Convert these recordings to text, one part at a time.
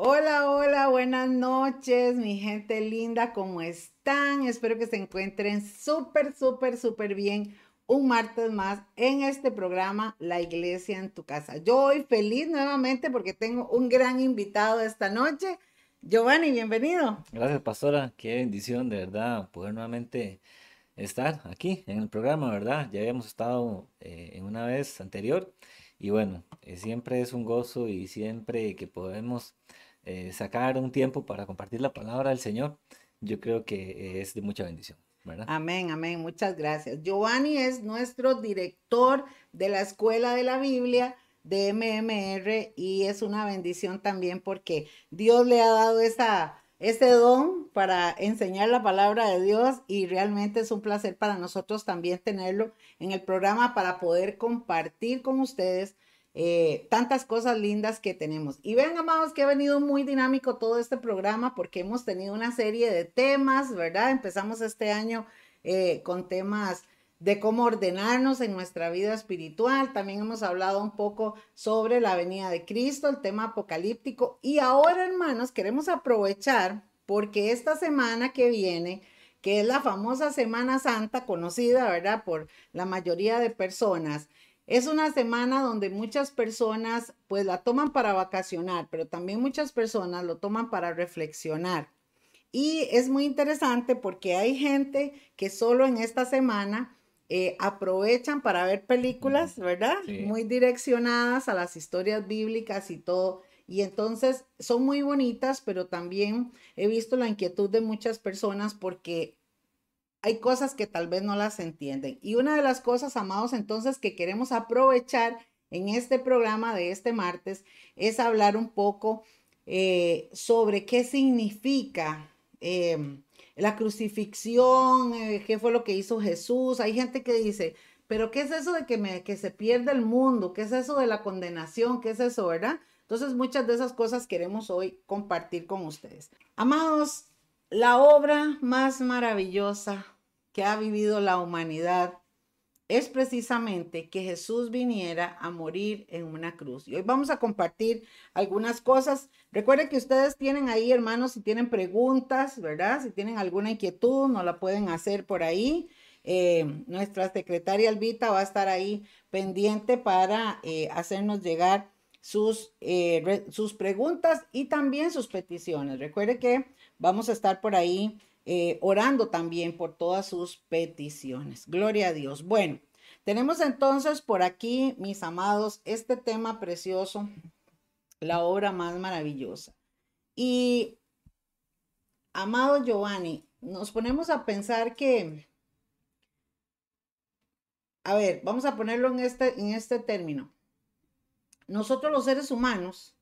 Hola, hola, buenas noches, mi gente linda, ¿cómo están? Espero que se encuentren súper, súper, súper bien un martes más en este programa La Iglesia en tu casa. Yo hoy feliz nuevamente porque tengo un gran invitado esta noche. Giovanni, bienvenido. Gracias, pastora. Qué bendición, de verdad, poder nuevamente estar aquí en el programa, ¿verdad? Ya habíamos estado eh, en una vez anterior y bueno, eh, siempre es un gozo y siempre que podemos eh, sacar un tiempo para compartir la palabra del Señor, yo creo que es de mucha bendición. ¿verdad? Amén, amén. Muchas gracias. Giovanni es nuestro director de la Escuela de la Biblia de MMR y es una bendición también porque Dios le ha dado esa, ese don para enseñar la palabra de Dios y realmente es un placer para nosotros también tenerlo en el programa para poder compartir con ustedes eh, tantas cosas lindas que tenemos. Y ven, amados, que ha venido muy dinámico todo este programa porque hemos tenido una serie de temas, ¿verdad? Empezamos este año eh, con temas de cómo ordenarnos en nuestra vida espiritual. También hemos hablado un poco sobre la venida de Cristo, el tema apocalíptico. Y ahora, hermanos, queremos aprovechar porque esta semana que viene, que es la famosa Semana Santa, conocida, ¿verdad? Por la mayoría de personas, es una semana donde muchas personas pues la toman para vacacionar, pero también muchas personas lo toman para reflexionar. Y es muy interesante porque hay gente que solo en esta semana eh, aprovechan para ver películas, ¿verdad? Muy direccionadas a las historias bíblicas y todo. Y entonces son muy bonitas, pero también he visto la inquietud de muchas personas porque hay cosas que tal vez no las entienden. Y una de las cosas, amados, entonces que queremos aprovechar en este programa de este martes es hablar un poco eh, sobre qué significa em, la crucifixión, eh, qué fue lo que hizo Jesús. Hay gente que dice, pero ¿qué es eso de que, que se pierde el mundo? ¿Qué es eso de la condenación? ¿Qué es eso, verdad? Entonces, muchas de esas cosas queremos hoy compartir con ustedes. Amados, la obra más maravillosa que ha vivido la humanidad es precisamente que Jesús viniera a morir en una cruz. Y hoy vamos a compartir algunas cosas. Recuerden que ustedes tienen ahí, hermanos, si tienen preguntas, ¿verdad? Si tienen alguna inquietud, no la pueden hacer por ahí. Eh, nuestra secretaria Albita va a estar ahí pendiente para eh, hacernos llegar sus, eh, sus preguntas y también sus peticiones. Recuerde que Vamos a estar por ahí eh, orando también por todas sus peticiones. Gloria a Dios. Bueno, tenemos entonces por aquí, mis amados, este tema precioso, la obra más maravillosa. Y, amado Giovanni, nos ponemos a pensar que, a ver, vamos a ponerlo en este, en este término. Nosotros los seres humanos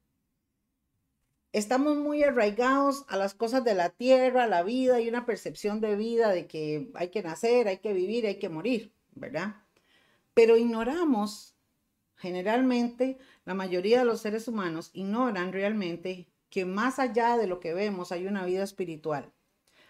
estamos muy arraigados a las cosas de la tierra, a la vida, y una percepción de vida de que hay que nacer, hay que vivir, hay que morir, ¿verdad? Pero ignoramos, generalmente, la mayoría de los seres humanos ignoran realmente que más allá de lo que vemos hay una vida espiritual.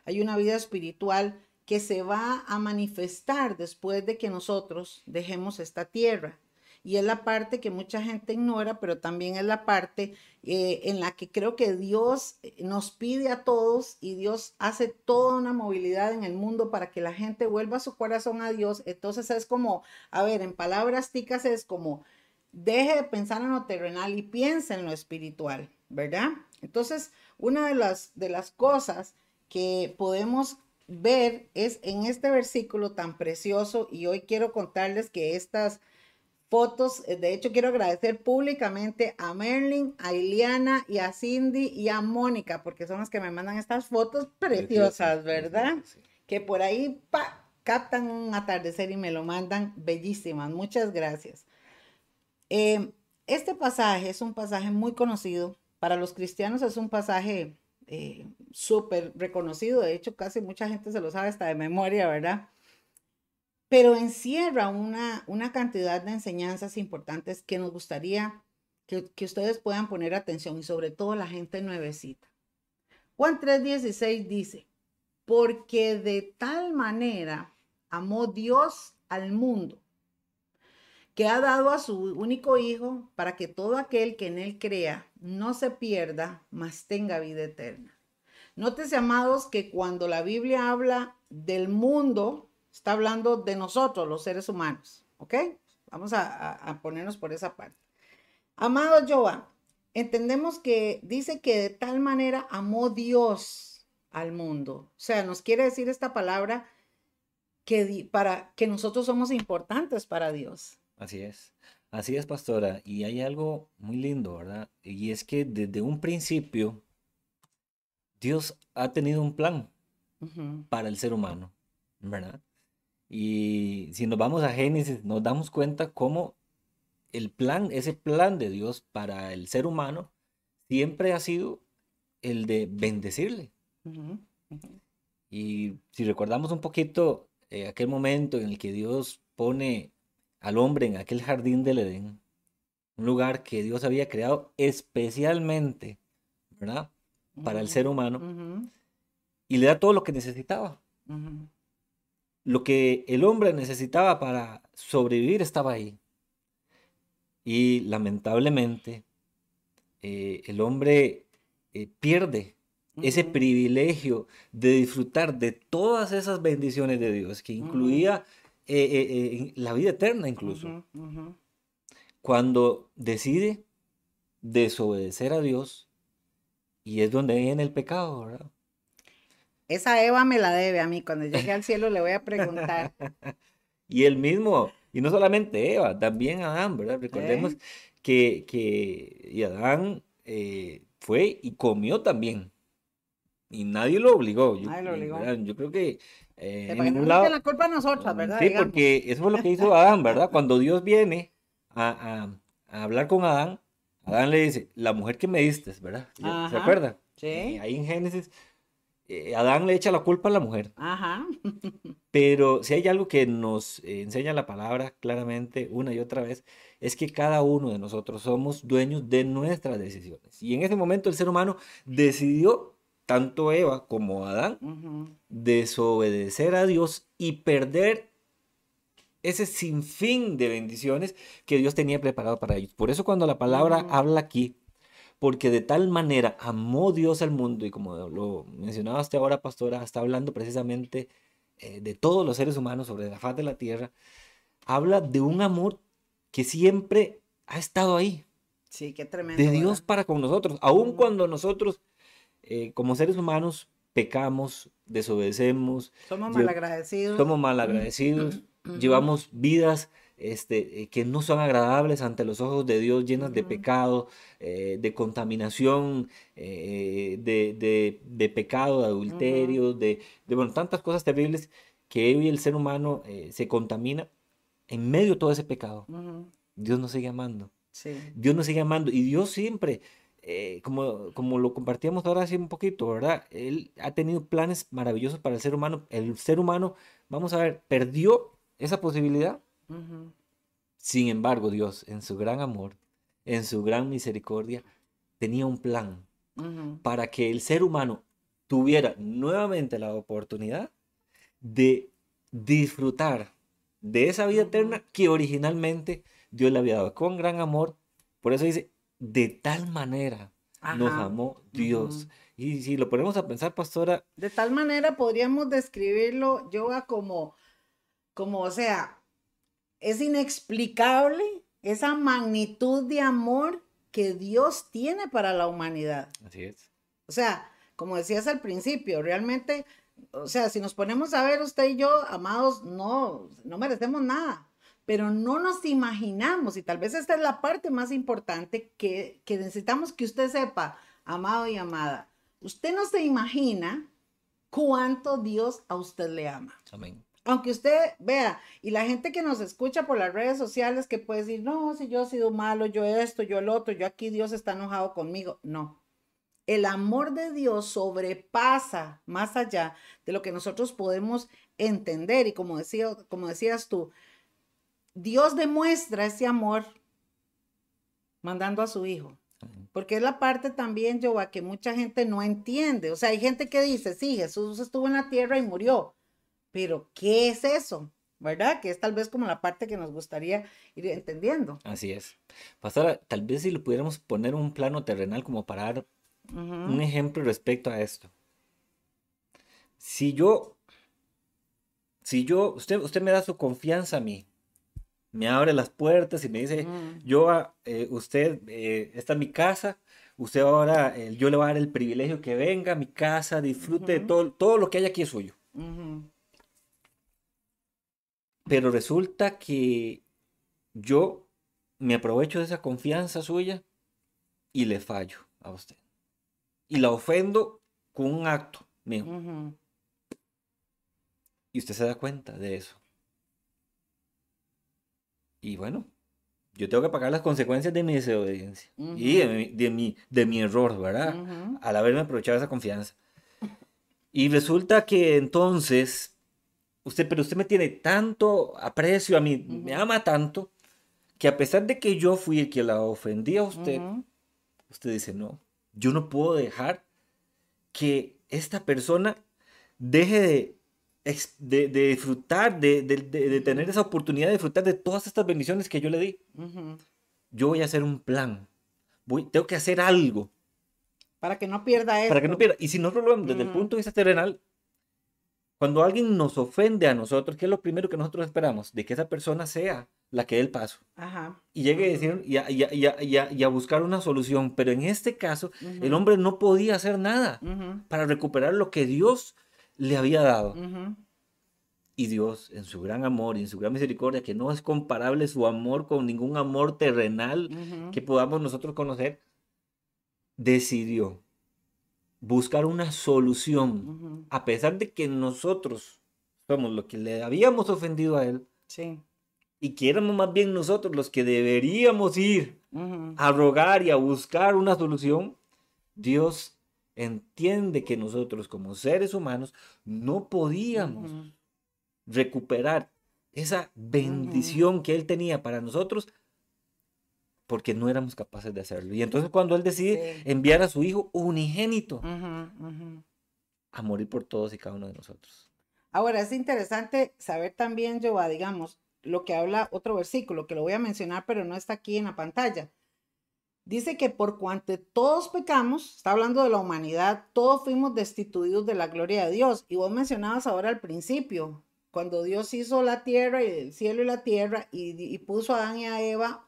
Hay una vida espiritual que se va a manifestar después de que nosotros dejemos esta tierra y es la parte que mucha gente ignora, pero también es la parte eh, en la que creo que Dios eh, nos pide a todos y Dios hace toda una movilidad en el mundo para que la gente vuelva su corazón a Dios. Entonces es como, a ver, en palabras ticas es como, deje de pensar en lo terrenal y piense en lo espiritual, ¿verdad? Entonces, una de las, de las cosas que podemos ver es en este versículo tan precioso y hoy quiero contarles que estas fotos. Eh, de hecho, quiero agradecer públicamente a Merlin, a Iliana y a Cindy y a Mónica, porque son las que me mandan estas fotos preciosas, ¿verdad? Que por ahí captan un atardecer y me lo mandan bellísimas. Muchas gracias. Em, este pasaje es un pasaje muy conocido. Para los cristianos es un pasaje eh, súper reconocido. De hecho, casi mucha gente se lo sabe hasta de memoria, ¿verdad? Pero encierra una, una cantidad de enseñanzas importantes que nos gustaría que, que ustedes puedan poner atención y sobre todo la gente nuevecita. Juan 3:16 dice, porque de tal manera amó Dios al mundo que ha dado a su único Hijo para que todo aquel que en Él crea no se pierda, mas tenga vida eterna. Nótese, amados, que cuando la Biblia habla del mundo, está hablando de nosotros, los seres humanos. ¿Ok? Vamos a, ponernos por esa parte. Amado Joa, entendemos que dice que de tal manera amó Dios al mundo. O sea, nos quiere decir esta palabra que, para, que nosotros somos importantes para Dios. Así es. Así es, pastora. Y hay algo muy lindo, ¿verdad? Y es que desde un principio Dios ha tenido un plan para el ser humano, ¿verdad? Y si nos vamos a Génesis, nos damos cuenta cómo el plan, ese plan de Dios para el ser humano, siempre ha sido el de bendecirle. Y si recordamos un poquito eh, aquel momento en el que Dios pone al hombre en aquel jardín del Edén, un lugar que Dios había creado especialmente, ¿verdad? Para el ser humano, y le da todo lo que necesitaba. Lo que el hombre necesitaba para sobrevivir estaba ahí. Y lamentablemente, eh, el hombre eh, pierde ese privilegio de disfrutar de todas esas bendiciones de Dios, que incluía eh, la vida eterna incluso. Cuando decide desobedecer a Dios, y es donde viene el pecado, ¿verdad? Esa Eva me la debe a mí. Cuando llegue al cielo le voy a preguntar. y el mismo, y no solamente Eva, también Adán, ¿verdad? Recordemos que, que y Adán eh, fue y comió también. Y nadie lo obligó. Yo, nadie lo obligó. Yo creo que eh, en ningún lado... la culpa a nosotros, ¿verdad? Sí, porque eso fue lo que hizo Adán, ¿verdad? Cuando Dios viene a, a, hablar con Adán, Adán le dice, la mujer que me diste, ¿verdad? ¿Se acuerda? Sí. ahí en Génesis eh, Adán le echa la culpa a la mujer. Ajá. Pero si hay algo que nos enseña la palabra claramente una y otra vez, es que cada uno de nosotros somos dueños de nuestras decisiones. Y en ese momento el ser humano decidió, tanto Eva como Adán, desobedecer a Dios y perder ese sinfín de bendiciones que Dios tenía preparado para ellos. Por eso cuando la palabra habla aquí porque de tal manera amó Dios al mundo, y como lo mencionaba hasta ahora, pastora, está hablando precisamente eh, de todos los seres humanos sobre la faz de la tierra, habla de un amor que siempre ha estado ahí. Sí, qué tremendo. De Dios para con nosotros, aun cuando nosotros, eh, como seres humanos, pecamos, desobedecemos. Somos malagradecidos. Somos malagradecidos, llevamos vidas este, eh, que no son agradables ante los ojos de Dios, llenas de pecado, eh, de contaminación, eh, de, pecado, de adulterio, de, bueno, tantas cosas terribles que hoy el ser humano se contamina en medio de todo ese pecado. Dios nos sigue amando. Dios nos sigue amando y Dios siempre, como, como lo compartíamos ahora hace un poquito, ¿verdad? Él ha tenido planes maravillosos para el ser humano. El ser humano, vamos a ver, perdió esa posibilidad sin embargo, Dios, en su gran amor, en su gran misericordia, tenía un plan para que el ser humano tuviera nuevamente la oportunidad de disfrutar de esa vida eterna que originalmente Dios le había dado con gran amor. Por eso dice, de tal manera nos amó Dios. Y si lo ponemos a pensar, pastora. De tal manera podríamos describirlo, yoga, como, como, o sea, es inexplicable esa magnitud de amor que Dios tiene para la humanidad. Así es. O sea, como decías al principio, realmente, o sea, si nos ponemos a ver usted y yo, amados, no, no merecemos nada, pero no nos imaginamos, y tal vez esta es la parte más importante que, que necesitamos que usted sepa, amado y amada, usted no se imagina cuánto Dios a usted le ama. Amén aunque usted vea, y la gente que nos escucha por las redes sociales que puede decir, no, si yo he sido malo, yo esto, yo el otro, yo aquí Dios está enojado conmigo. No. El amor de Dios sobrepasa más allá de lo que nosotros podemos entender. Y como, decía, como decías tú, Dios demuestra ese amor mandando a su hijo. Porque es la parte también, Jehová, que mucha gente no entiende. O sea, hay gente que dice, sí, Jesús estuvo en la tierra y murió. Pero, ¿qué es eso? ¿verdad? Que es tal vez como la parte que nos gustaría ir entendiendo. Así es. Pastora, tal vez si lo pudiéramos poner un plano terrenal como para dar un ejemplo respecto a esto. Si yo, si yo, usted, usted me da su confianza a mí, me abre las puertas y me dice, yo, eh, usted, eh, esta es mi casa, usted ahora, eh, yo le voy a dar el privilegio que venga a mi casa, disfrute de todo, todo lo que hay aquí es suyo. Pero resulta que yo me aprovecho de esa confianza suya y le fallo a usted. Y la ofendo con un acto mío. Y usted se da cuenta de eso. Y bueno, yo tengo que pagar las consecuencias de mi desobediencia y de mi, de, mi, error, ¿verdad? Al haberme aprovechado esa confianza. Y resulta que entonces, usted, pero usted me tiene tanto aprecio a mí, me ama tanto, que a pesar de que yo fui el que la ofendí a usted, usted dice, no, yo no puedo dejar que esta persona deje de de, disfrutar, de, tener esa oportunidad de disfrutar de todas estas bendiciones que yo le di. Yo voy a hacer un plan. Voy, tengo que hacer algo. Para que no pierda eso. Para que no pierda. Y si nosotros lo vemos desde el punto de vista terrenal, cuando alguien nos ofende a nosotros, ¿qué es lo primero que nosotros esperamos? De que esa persona sea la que dé el paso. Y llegue a decir y a, y, a, buscar una solución. Pero en este caso, el hombre no podía hacer nada para recuperar lo que Dios le había dado. Y Dios, en su gran amor y en su gran misericordia, que no es comparable su amor con ningún amor terrenal que podamos nosotros conocer, decidió buscar una solución, a pesar de que nosotros somos los que le habíamos ofendido a él. Y que éramos más bien nosotros los que deberíamos ir a rogar y a buscar una solución. Dios entiende que nosotros como seres humanos no podíamos recuperar esa bendición que Él tenía para nosotros porque no éramos capaces de hacerlo. Y entonces cuando Él decide enviar a su Hijo unigénito a morir por todos y cada uno de nosotros. Ahora, es interesante saber también, Jehová, digamos, lo que habla otro versículo, que lo voy a mencionar, pero no está aquí en la pantalla Dice que por cuanto todos pecamos, está hablando de la humanidad, todos fuimos destituidos de la gloria de Dios. Y vos mencionabas ahora al principio, cuando Dios hizo la tierra y el cielo y la tierra y, puso a Adán y a Eva,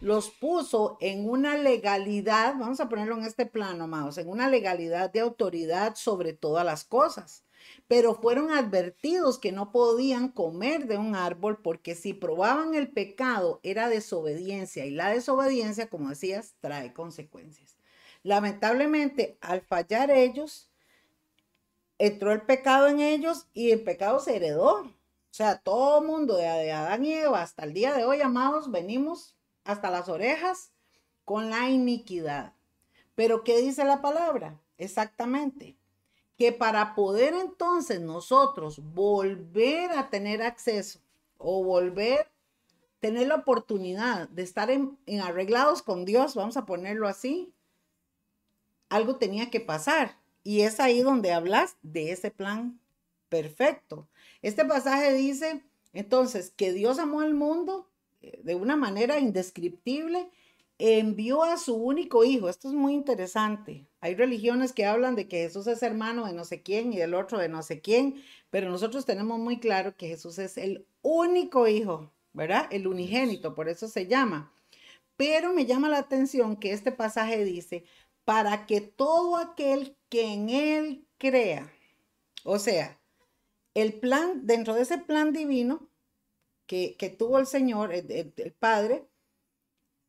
los puso en una legalidad, vamos a ponerlo en este plano, amados, en una legalidad de autoridad sobre todas las cosas pero fueron advertidos que no podían comer de un árbol porque si probaban el pecado era desobediencia y la desobediencia, como decías, trae consecuencias. Lamentablemente, al fallar ellos, entró el pecado en ellos y el pecado se heredó. O sea, todo mundo de Adán y Eva hasta el día de hoy, amados, venimos hasta las orejas con la iniquidad. Pero ¿qué dice la palabra? Exactamente que para poder entonces nosotros volver a tener acceso o volver tener la oportunidad de estar en, arreglados con Dios, vamos a ponerlo así, algo tenía que pasar. Y es ahí donde hablas de ese plan perfecto. Este pasaje dice entonces que Dios amó al mundo de una manera indescriptible envió a su único hijo. Esto es muy interesante. Hay religiones que hablan de que Jesús es hermano de no sé quién y del otro de no sé quién, pero nosotros tenemos muy claro que Jesús es el único hijo, ¿verdad? El unigénito, por eso se llama. Pero me llama la atención que este pasaje dice, para que todo aquel que en él crea, o sea, el plan, dentro de ese plan divino que, tuvo el Señor, el Padre,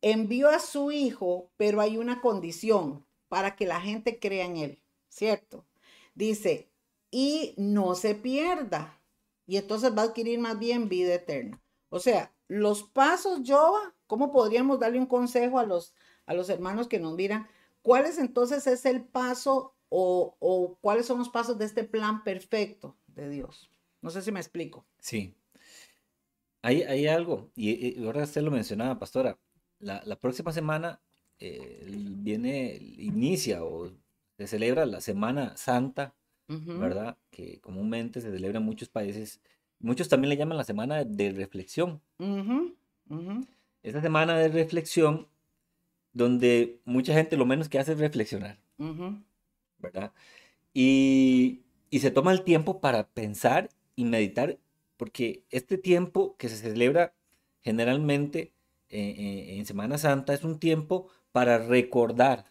envió a su hijo, pero hay una condición para que la gente crea en él, ¿cierto? Dice, y no se pierda. Y entonces va a adquirir más bien vida eterna. O sea, los pasos, yo, ¿cómo podríamos darle un consejo a los, a los hermanos que nos miran? ¿Cuál es entonces es el paso o, cuáles son los pasos de este plan perfecto de Dios? No sé si me explico. Sí. Hay, hay algo, y, y ahora usted lo mencionaba, pastora, la, próxima semana eh, viene, inicia o se celebra la Semana Santa, ¿verdad? Que comúnmente se celebra en muchos países muchos también le llaman la semana de reflexión. Ujú, ujú. Esta semana de reflexión donde mucha gente lo menos que hace es reflexionar, ¿verdad? Y, y se toma el tiempo para pensar y meditar, porque este tiempo que se celebra generalmente eh, eh, en Semana Santa es un tiempo para recordar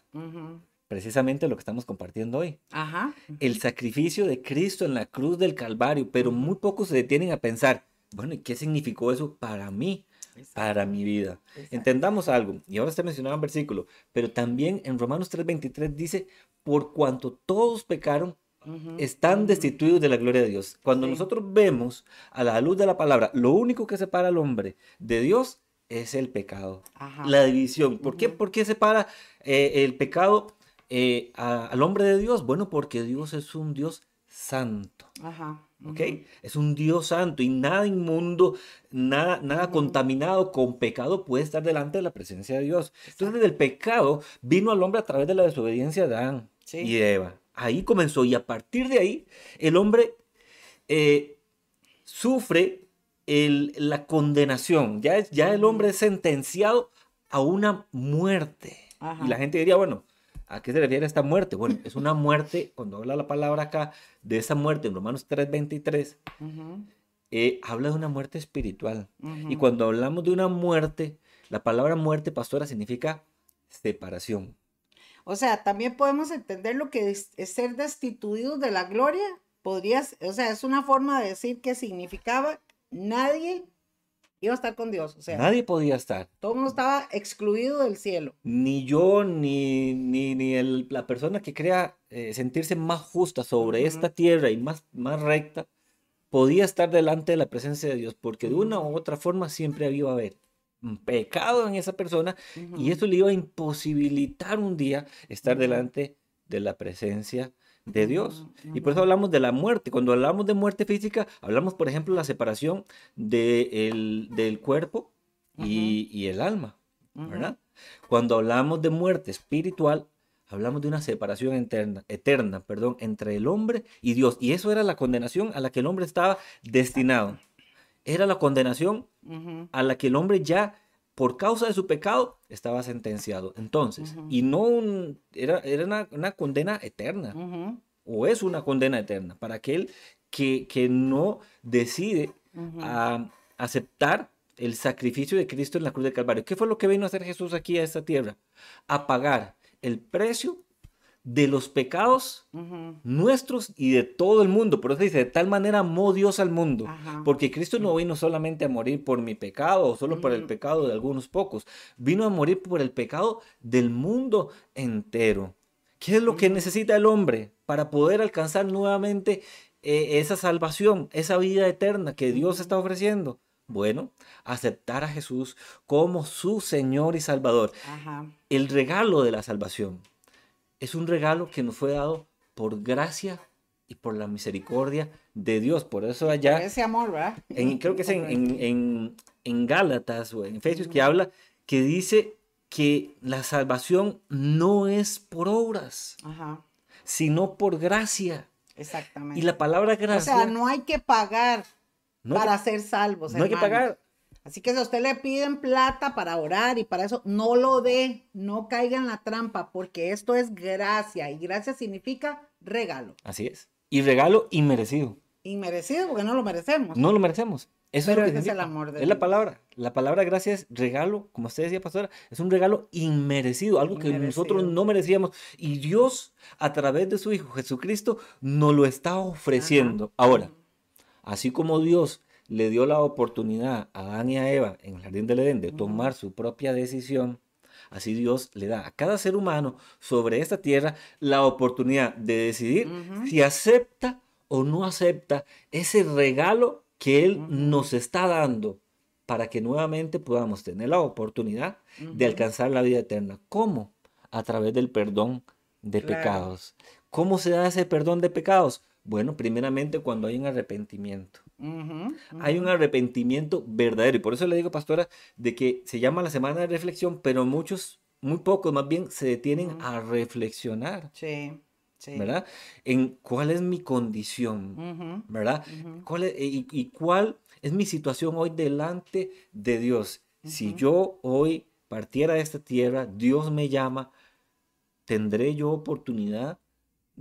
precisamente lo que estamos compartiendo hoy. Ajá. el sacrificio de Cristo en la cruz del Calvario, pero muy pocos se detienen a pensar, bueno, ¿y qué significó eso para mí, para mi vida? Exacto. Entendamos algo, y ahora está mencionado un versículo, pero también en Romanos 3:23 dice, por cuanto todos pecaron, Están destituidos de la gloria de Dios. Cuando Sí. nosotros vemos a la luz de la palabra, lo único que separa al hombre de Dios es el pecado Ajá. la división. ¿Por qué. ¿Por qué separa eh, el pecado eh, a- al hombre de Dios? Bueno, porque Dios es un Dios santo. Ajá. ¿Ok? Es un Dios santo y nada inmundo, nada, nada contaminado con pecado puede estar delante de la presencia de Dios. Entonces, el pecado vino al hombre a través de la desobediencia de Adán Sí. y de Eva. Ahí comenzó y a partir de ahí el hombre eh, sufre el- la condenación. Ya, el hombre es sentenciado a una muerte. Ajá. Y la gente diría, bueno, ¿a qué se refiere esta muerte? Bueno, es una muerte, cuando habla la palabra acá de esa muerte en Romanos 3:23, Ujú, eh, habla de una muerte espiritual. Y cuando hablamos de una muerte, la palabra muerte, pastora, significa separación. O sea, también podemos entender lo que es, es ser destituidos de la gloria. Podrías, o sea, es una forma de decir que significaba nadie iba a estar con Dios. O sea, Nadie podía estar. todo el mundo estaba excluido del cielo. Ni yo, ni, ni, ni el- la persona que crea eh, sentirse más justa sobre esta tierra y más, más recta, podía estar delante de la presencia de Dios, porque de una u otra forma siempre iba a haber pecado en esa persona y Ujú, eso le iba a imposibilitar un día estar delante de la presencia de Dios. Y por eso hablamos de la muerte. Cuando hablamos de muerte física, hablamos, por ejemplo, de la separación de el- del cuerpo y, y el alma. Cuando hablamos de muerte espiritual, hablamos de una separación eterna, eterna, perdón, entre el hombre y Dios. Y eso era la condenación a la que el hombre estaba destinado. Era la condenación a la que el hombre ya, por causa de su pecado, estaba sentenciado. Entonces, y no un- era, era una, una condena eterna, o es una condena eterna, para aquel que, que no decide a aceptar el sacrificio de Cristo en la cruz del Calvario. ¿Qué fue lo que vino a hacer Jesús aquí a esta tierra? A pagar el precio de los pecados nuestros y de todo el mundo. Por eso dice, de tal manera amó Dios al mundo. Ajá. Porque Cristo no vino solamente a morir por mi pecado o solo por el Ujú. pecado de algunos pocos. Vino a morir por el pecado del mundo entero. ¿Qué es lo que necesita el hombre para poder alcanzar nuevamente eh, esa salvación, esa vida eterna que Dios está ofreciendo? Bueno, aceptar a Jesús como su Señor y Salvador. Ajá. El regalo de la salvación es un regalo que nos fue dado por gracia y por la misericordia de Dios. Por eso allá Ese amor, ¿verdad? en- creo que es en, en, en- en Gálatas o en Efesios que habla, que dice que la salvación no es por obras, Ajá, sino por gracia. exactamente. Y la palabra O gracia sea, no hay que pagar no, para que, ser salvos. no hay que pagar. Así que si a usted le piden plata para orar y para eso, no lo dé, no caiga en la trampa, porque esto es gracia y gracia significa regalo. Así es. Y regalo inmerecido. Inmerecido porque no lo merecemos. No lo merecemos. Eso Pero es, lo que es el amor de Es la palabra. La palabra gracia es regalo, como usted decía, pastora, es un regalo inmerecido, algo que nosotros no merecíamos. Y Dios, a través de su Hijo Jesucristo, nos lo está ofreciendo. Ahora, así como Dios le dio la oportunidad a Adán y a Eva en el jardín del Edén de tomar su propia decisión, así Dios le da a cada ser humano sobre esta tierra la oportunidad de decidir si acepta o no acepta ese regalo que Él nos está dando para que nuevamente podamos tener la oportunidad de alcanzar la vida eterna. ¿Cómo? A través del perdón de Claro. pecados. ¿Cómo se da ese perdón de pecados? Bueno, primeramente cuando hay un arrepentimiento. Hay un arrepentimiento verdadero. Y por eso le digo, pastora, de que se llama la semana de reflexión, pero muchos, muy pocos más bien, se detienen a reflexionar. Sí. ¿verdad? En cuál es mi condición, ¿verdad? ¿Cuál y, cuál es mi situación hoy delante de Dios? Si yo hoy partiera de esta tierra, Dios me llama, ¿tendré yo oportunidad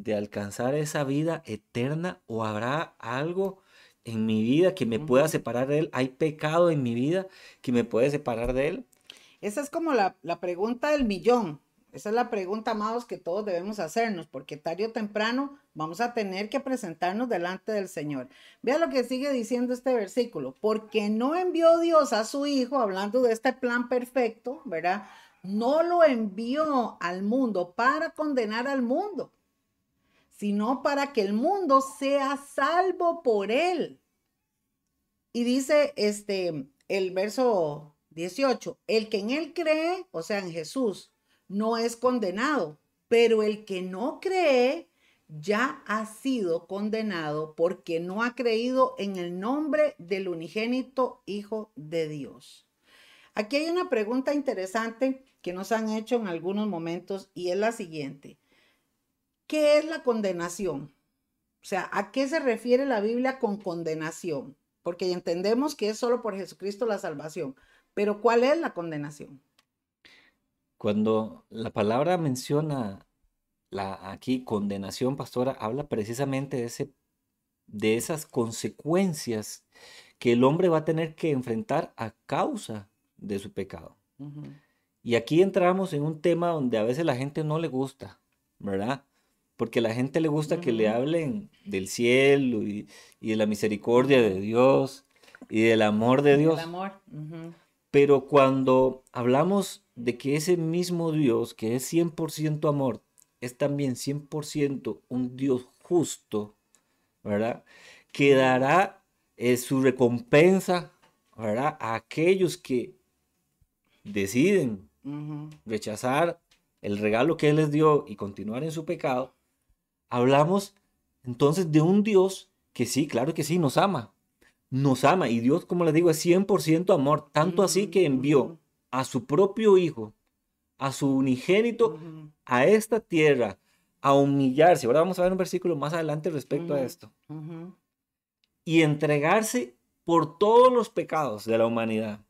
de alcanzar esa vida eterna o habrá algo en mi vida que me pueda separar de Él? ¿Hay pecado en mi vida que me puede separar de Él? Esa es como la, la pregunta del millón. Esa es la pregunta, amados, que todos debemos hacernos, porque tarde o temprano vamos a tener que presentarnos delante del Señor. Vea lo que sigue diciendo este versículo, porque no envió Dios a su Hijo, hablando de este plan perfecto, ¿verdad? No lo envió al mundo para condenar al mundo, sino para que el mundo sea salvo por él. Y dice este el verso 18, el que en él cree, o sea, en Jesús, no es condenado, pero el que no cree ya ha sido condenado porque no ha creído en el nombre del unigénito Hijo de Dios. Aquí hay una pregunta interesante que nos han hecho en algunos momentos y es la siguiente. ¿Qué es la condenación? O sea, ¿a qué se refiere la Biblia con condenación? Porque entendemos que es solo por Jesucristo la salvación, pero ¿cuál es la condenación? Cuando la palabra menciona la aquí condenación, pastora, habla precisamente de, ese, de esas consecuencias que el hombre va a tener que enfrentar a causa de su pecado. Y aquí entramos en un tema donde a veces la gente no le gusta, ¿verdad? Porque a la gente le gusta que le hablen del cielo y, de la misericordia de Dios y del amor de Dios. amor. Pero cuando hablamos de que ese mismo Dios, que es 100% amor, es también 100% un Dios justo, ¿verdad? Que dará eh, su recompensa, ¿verdad? A aquellos que deciden rechazar el regalo que Él les dio y continuar en su pecado, hablamos entonces de un Dios que sí, claro que sí, nos ama, nos ama. Y Dios, como les digo, es 100% amor. Tanto así que envió a su propio Hijo, a su unigénito, a esta tierra, a humillarse. Ahora vamos a ver un versículo más adelante respecto a esto. Y entregarse por todos los pecados de la humanidad.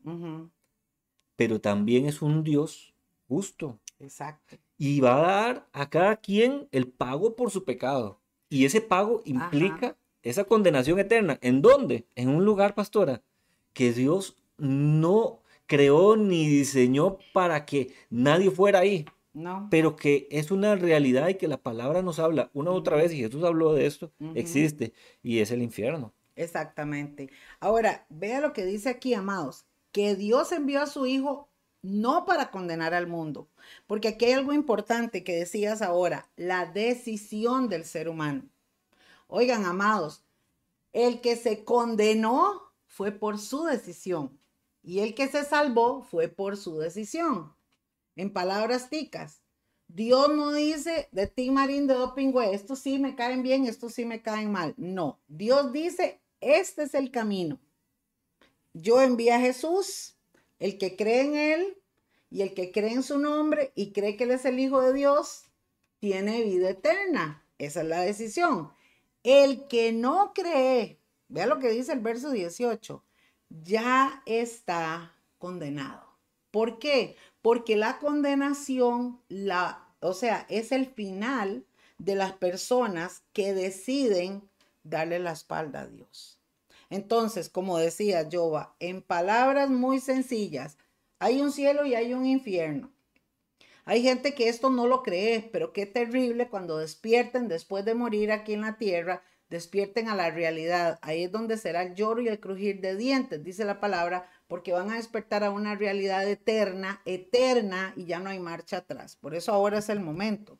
Pero también es un Dios justo. Exacto. Y va a dar a cada quien el pago por su pecado. Y ese pago implica esa condenación eterna. ¿En dónde? En un lugar, pastora, que Dios no creó ni diseñó para que nadie fuera ahí. No. Pero que es una realidad y que la palabra nos habla una u otra vez, y Jesús habló de esto, existe, y es el infierno. Exactamente. Ahora, vea lo que dice aquí, amados, que Dios envió a su Hijo no para condenar al mundo, porque aquí hay algo importante que decías ahora, la decisión del ser humano. Oigan, amados, el que se condenó fue por su decisión y el que se salvó fue por su decisión. En palabras ticas, Dios no dice de ti, Marín, de Dopingüe, estos sí me caen bien, estos sí me caen mal. No, Dios dice, este es el camino. Yo envío a Jesús, el que cree en Él y el que cree en su nombre y cree que Él es el Hijo de Dios, tiene vida eterna. Esa es la decisión. El que no cree, vea lo que dice el verso 18, ya está condenado. ¿Por qué? Porque la condenación, la, o sea, es el final de las personas que deciden darle la espalda a Dios. Entonces, como decía Jova, en palabras muy sencillas, hay un cielo y hay un infierno. Hay gente que esto no lo cree, pero qué terrible cuando despierten después de morir aquí en la tierra, despierten a la realidad. Ahí es donde será el lloro y el crujir de dientes, dice la palabra, porque van a despertar a una realidad eterna, eterna, y ya no hay marcha atrás. Por eso ahora es el momento.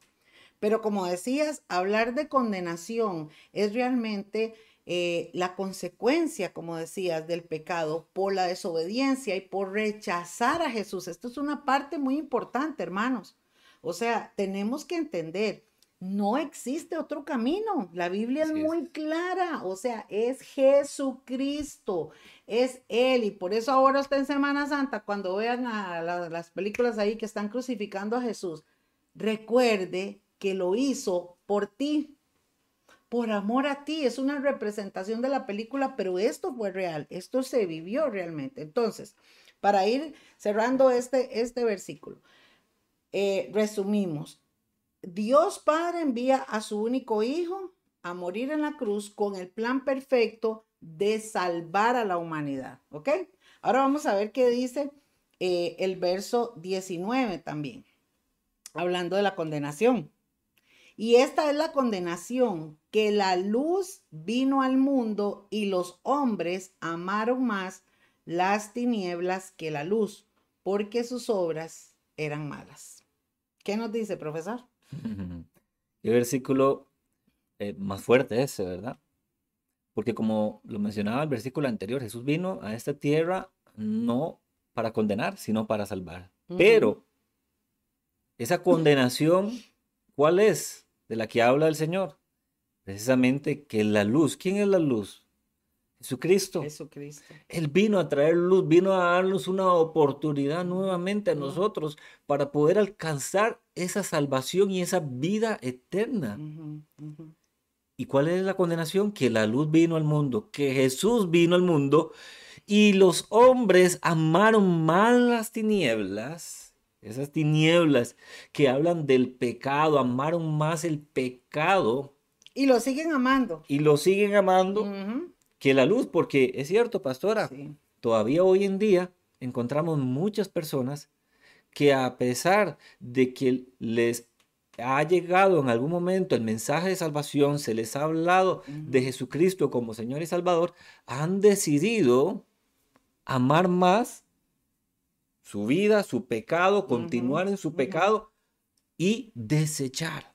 Pero como decías, hablar de condenación es realmente eh, la consecuencia, como decías, del pecado por la desobediencia y por rechazar a Jesús. Esto es una parte muy importante, hermanos. O sea, tenemos que entender, no existe otro camino. La Biblia es muy clara. O sea, es Jesucristo, es Él. Y por eso ahora está en Semana Santa, cuando vean a las películas ahí que están crucificando a Jesús, recuerde que lo hizo por ti, por amor a ti. Es una representación de la película, pero esto fue real, esto se vivió realmente. Entonces, para ir cerrando este, este versículo, eh, resumimos. Dios Padre envía a su único hijo a morir en la cruz con el plan perfecto de salvar a la humanidad. ¿Ok? Ahora vamos a ver qué dice eh, el verso 19 también, hablando de la condenación. Y esta es la condenación, que la luz vino al mundo y los hombres amaron más las tinieblas que la luz, porque sus obras eran malas. ¿Qué nos dice, profesor? El versículo eh, más fuerte ese, ¿verdad? Porque como lo mencionaba el versículo anterior, Jesús vino a esta tierra no para condenar, sino para salvar. Pero esa condenación, ¿cuál es? De la que habla el Señor. Precisamente que la luz, ¿quién es la luz? Jesucristo. Jesucristo. Él vino a traer luz, vino a darnos una oportunidad nuevamente a nosotros para poder alcanzar esa salvación y esa vida eterna. ¿Y cuál es la condenación? Que la luz vino al mundo, que Jesús vino al mundo y los hombres amaron más las tinieblas, esas tinieblas que hablan del pecado, amaron más el pecado. Y lo siguen amando. Y lo siguen amando que la luz, porque es cierto, pastora, todavía hoy en día encontramos muchas personas que a pesar de que les ha llegado en algún momento el mensaje de salvación, se les ha hablado de Jesucristo como Señor y Salvador, han decidido amar más su vida, su pecado, continuar en su pecado y desechar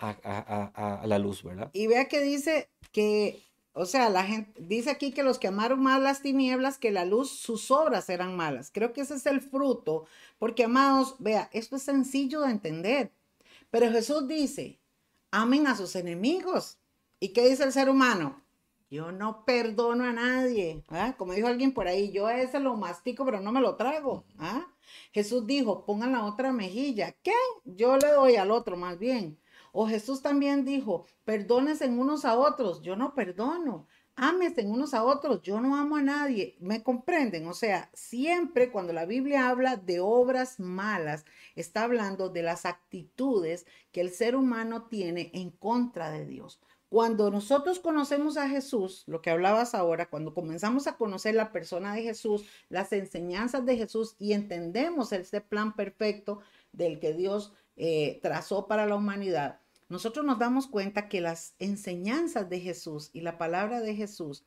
a, a, la luz, ¿verdad? Y vea que dice que o sea, la gente dice aquí que los que amaron más las tinieblas que la luz, sus obras eran malas. Creo que ese es el fruto, porque amados, vea, esto es sencillo de entender. Pero Jesús dice, amen a sus enemigos. ¿Y qué dice el ser humano? Yo no perdono a nadie. ¿ah? Como dijo alguien por ahí, yo a ese lo mastico, pero no me lo trago. ¿ah? Jesús dijo, pongan la otra mejilla. ¿Qué? Yo le doy al otro más bien. O Jesús también dijo, perdónense unos a otros, yo no perdono. Ámense unos a otros, yo no amo a nadie. ¿Me comprenden? O sea, siempre cuando la Biblia habla de obras malas, está hablando de las actitudes que el ser humano tiene en contra de Dios. Cuando nosotros conocemos a Jesús, lo que hablabas ahora, cuando comenzamos a conocer la persona de Jesús, las enseñanzas de Jesús y entendemos ese plan perfecto del que Dios eh, trazó para la humanidad, nosotros nos damos cuenta que las enseñanzas de Jesús y la palabra de Jesús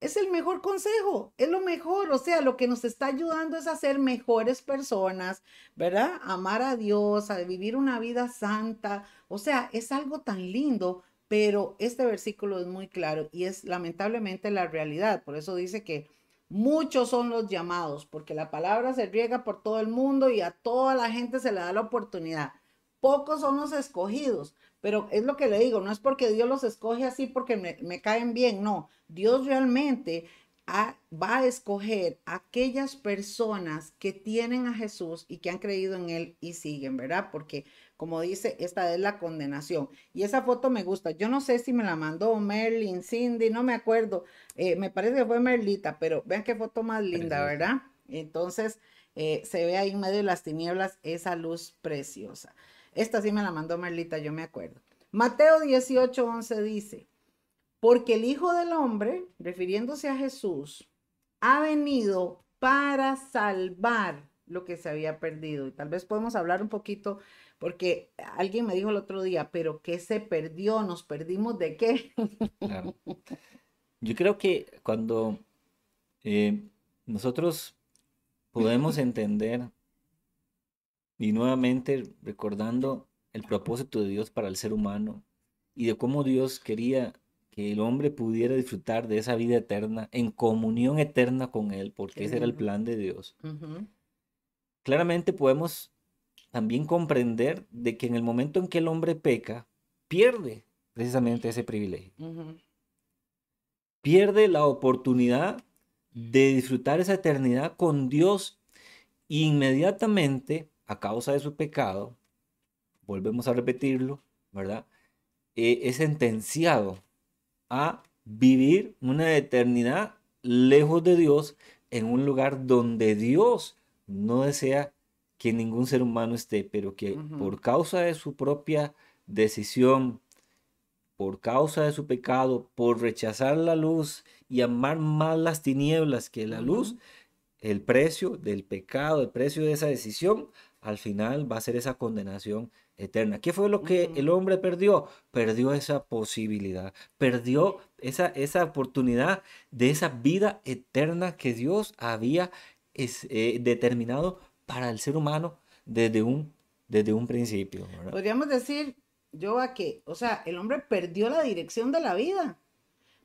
es el mejor consejo, es lo mejor, o sea, lo que nos está ayudando es a ser mejores personas, ¿verdad? Amar a Dios, a vivir una vida santa, o sea, es algo tan lindo, pero este versículo es muy claro y es lamentablemente la realidad, por eso dice que muchos son los llamados, porque la palabra se riega por todo el mundo y a toda la gente se le da la oportunidad. Pocos son los escogidos, pero es lo que le digo, no es porque Dios los escoge así porque me, caen bien, no, Dios realmente va a escoger aquellas personas que tienen a Jesús y que han creído en Él y siguen, ¿verdad? Porque como dice, esta es la condenación. Y esa foto me gusta. Yo no sé si me la mandó Merlin, Cindy, no me acuerdo. Eh, me parece que fue Merlita, pero vean qué foto más linda, ¿verdad? Entonces eh, se ve ahí en medio de las tinieblas esa luz preciosa. Esta sí me la mandó Marlita, yo me acuerdo. Mateo 18, 11 dice, porque el Hijo del Hombre, refiriéndose a Jesús, ha venido para salvar lo que se había perdido. Y tal vez podemos hablar un poquito, porque alguien me dijo el otro día, pero ¿qué se perdió? ¿Nos perdimos de qué? Yo creo que cuando eh, nosotros podemos entender y nuevamente recordando el propósito de Dios para el ser humano y de cómo Dios quería que el hombre pudiera disfrutar de esa vida eterna en comunión eterna con Él, porque ese era el plan de Dios. Claramente podemos también comprender de que en el momento en que el hombre peca, pierde precisamente ese privilegio. Pierde la oportunidad de disfrutar esa eternidad con Dios inmediatamente a causa de su pecado, volvemos a repetirlo, ¿verdad? Eh, es sentenciado a vivir una eternidad lejos de Dios en un lugar donde Dios no desea que ningún ser humano esté, pero que por causa de su propia decisión, por causa de su pecado, por rechazar la luz y amar más las tinieblas que la luz, el precio del pecado, el precio de esa decisión, al final va a ser esa condenación eterna. ¿Qué fue lo que el hombre perdió? Perdió esa posibilidad, perdió esa, esa oportunidad de esa vida eterna que Dios había eh, determinado para el ser humano desde un, desde un principio. Podríamos decir, yo a que, o sea, el hombre perdió la dirección de la vida,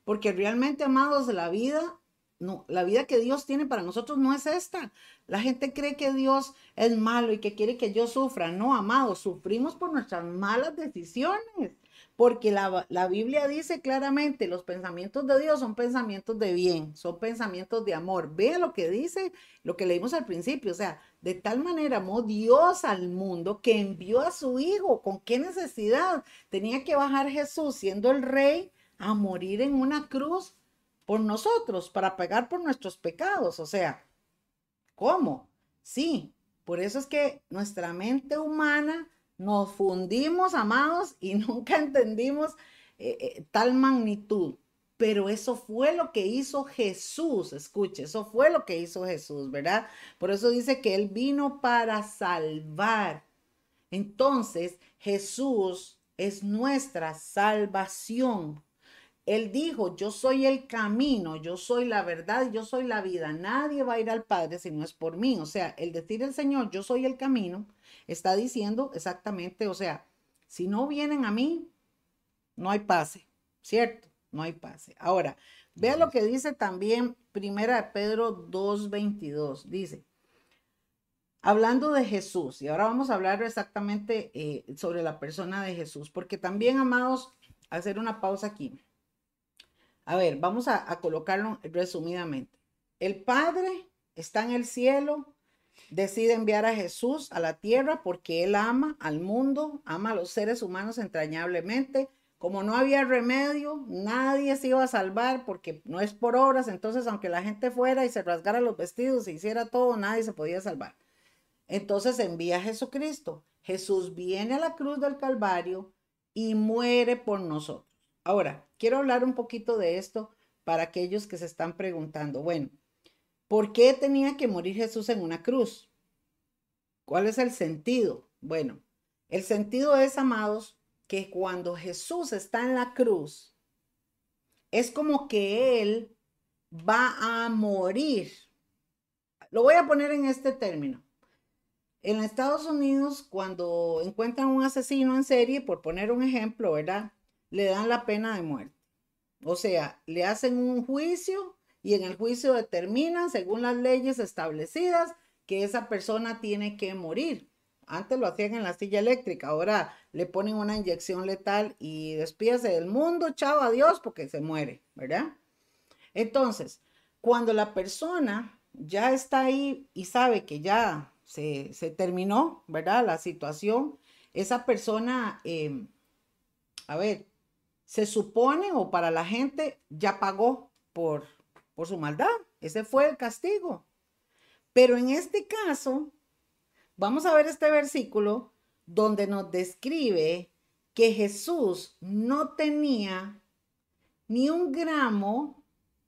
porque realmente, amados, la vida no, la vida que Dios tiene para nosotros no es esta. La gente cree que Dios es malo y que quiere que yo sufra. No, amados, sufrimos por nuestras malas decisiones. Porque la, la, Biblia dice claramente, los pensamientos de Dios son pensamientos de bien, son pensamientos de amor. Vea lo que dice, lo que leímos al principio. O sea, de tal manera amó Dios al mundo que envió a su Hijo. ¿Con qué necesidad? Tenía que bajar Jesús siendo el rey a morir en una cruz por nosotros, para pagar por nuestros pecados. O sea, ¿cómo? Sí, por eso es que nuestra mente humana nos fundimos, amados, y nunca entendimos eh, eh, tal magnitud. Pero eso fue lo que hizo Jesús, escuche, eso fue lo que hizo Jesús, ¿verdad? Por eso dice que Él vino para salvar. Entonces, Jesús es nuestra salvación. Él dijo, yo soy el camino, yo soy la verdad, yo soy la vida. Nadie va a ir al Padre si no es por mí. O sea, el decir el Señor, yo soy el camino, está diciendo exactamente, o sea, si no vienen a mí, no hay pase, ¿cierto? No hay pase. Ahora, vea lo que dice también Primera Pedro 2.22. Dice, hablando de Jesús, y ahora vamos a hablar exactamente eh, sobre la persona de Jesús, porque también, amados, hacer una pausa aquí. A ver, vamos a, colocarlo resumidamente. El Padre está en el cielo, decide enviar a Jesús a la tierra porque Él ama al mundo, ama a los seres humanos entrañablemente. Como no había remedio, nadie se iba a salvar porque no es por obras, entonces aunque la gente fuera y se rasgara los vestidos y hiciera todo, nadie se podía salvar. Entonces envía a Jesucristo. Jesús viene a la cruz del Calvario y muere por nosotros. Ahora, quiero hablar un poquito de esto para aquellos que se están preguntando, bueno, ¿por qué tenía que morir Jesús en una cruz? ¿Cuál es el sentido? Bueno, el sentido es, amados, que cuando Jesús está en la cruz, es como que Él va a morir. Lo voy a poner en este término. En Estados Unidos, cuando encuentran un asesino en serie, por poner un ejemplo, ¿verdad? Le dan la pena de muerte. O sea, le hacen un juicio y en el juicio determinan, según las leyes establecidas, que esa persona tiene que morir. Antes lo hacían en la silla eléctrica, ahora le ponen una inyección letal y despídase del mundo, chao, adiós, porque se muere, ¿verdad? Entonces, cuando la persona ya está ahí y sabe que ya se, terminó, ¿verdad? La situación, esa persona, em, a ver, se supone o para la gente ya pagó por, por su maldad. Ese fue el castigo. Pero en este caso, vamos a ver este versículo donde nos describe que Jesús no tenía ni un gramo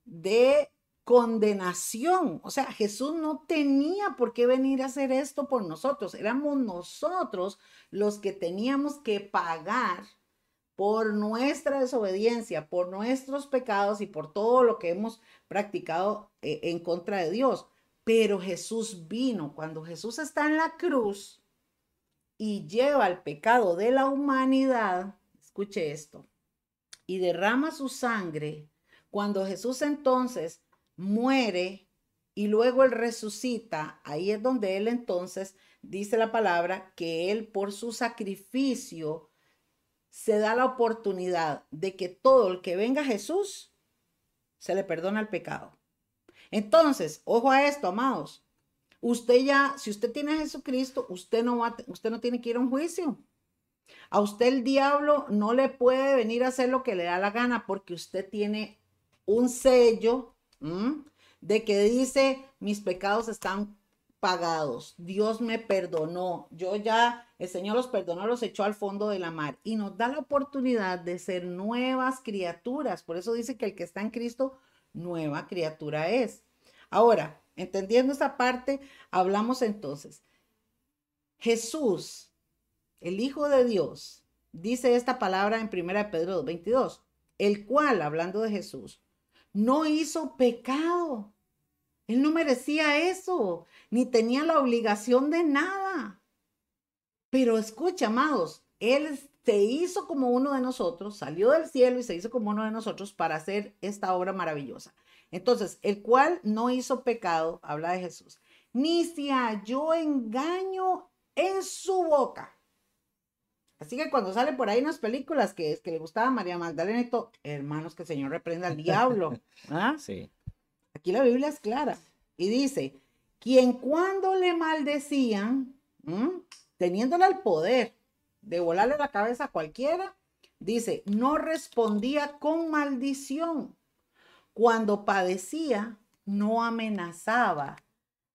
de condenación. O sea, Jesús no tenía por qué venir a hacer esto por nosotros. Éramos nosotros los que teníamos que pagar por nuestra desobediencia, por nuestros pecados y por todo lo que hemos practicado eh, en contra de Dios. Pero Jesús vino, cuando Jesús está en la cruz y lleva el pecado de la humanidad, escuche esto, y derrama su sangre, cuando Jesús entonces muere y luego él resucita, ahí es donde él entonces dice la palabra que él por su sacrificio se da la oportunidad de que todo el que venga a Jesús se le perdona el pecado. Entonces, ojo a esto, amados. Usted ya, si usted tiene a Jesucristo, usted no va, usted no tiene que ir a un juicio. A usted el diablo no le puede venir a hacer lo que le da la gana porque usted tiene un sello de que dice mis pecados están pagados, Dios me perdonó, yo ya, el Señor los perdonó, los echó al fondo de la mar y nos da la oportunidad de ser nuevas criaturas. Por eso dice que el que está en Cristo, nueva criatura es. Ahora, entendiendo esa parte, hablamos entonces, Jesús, el Hijo de Dios, dice esta palabra en 1 Pedro 2.22, el cual, hablando de Jesús, no hizo pecado. Él no merecía eso, ni tenía la obligación de nada. Pero escucha, amados, Él se hizo como uno de nosotros, salió del cielo y se hizo como uno de nosotros para hacer esta obra maravillosa. Entonces, el cual no hizo pecado, habla de Jesús, ni se halló engaño en su boca. Así que cuando sale por ahí unas películas que, es que le gustaba a María Magdalena y todo, hermanos, que el Señor reprenda al diablo. ¿ah? Sí. Aquí la Biblia es clara y dice, quien cuando le maldecían, teniéndole el poder de volarle la cabeza a cualquiera, dice, no respondía con maldición. Cuando padecía, no amenazaba,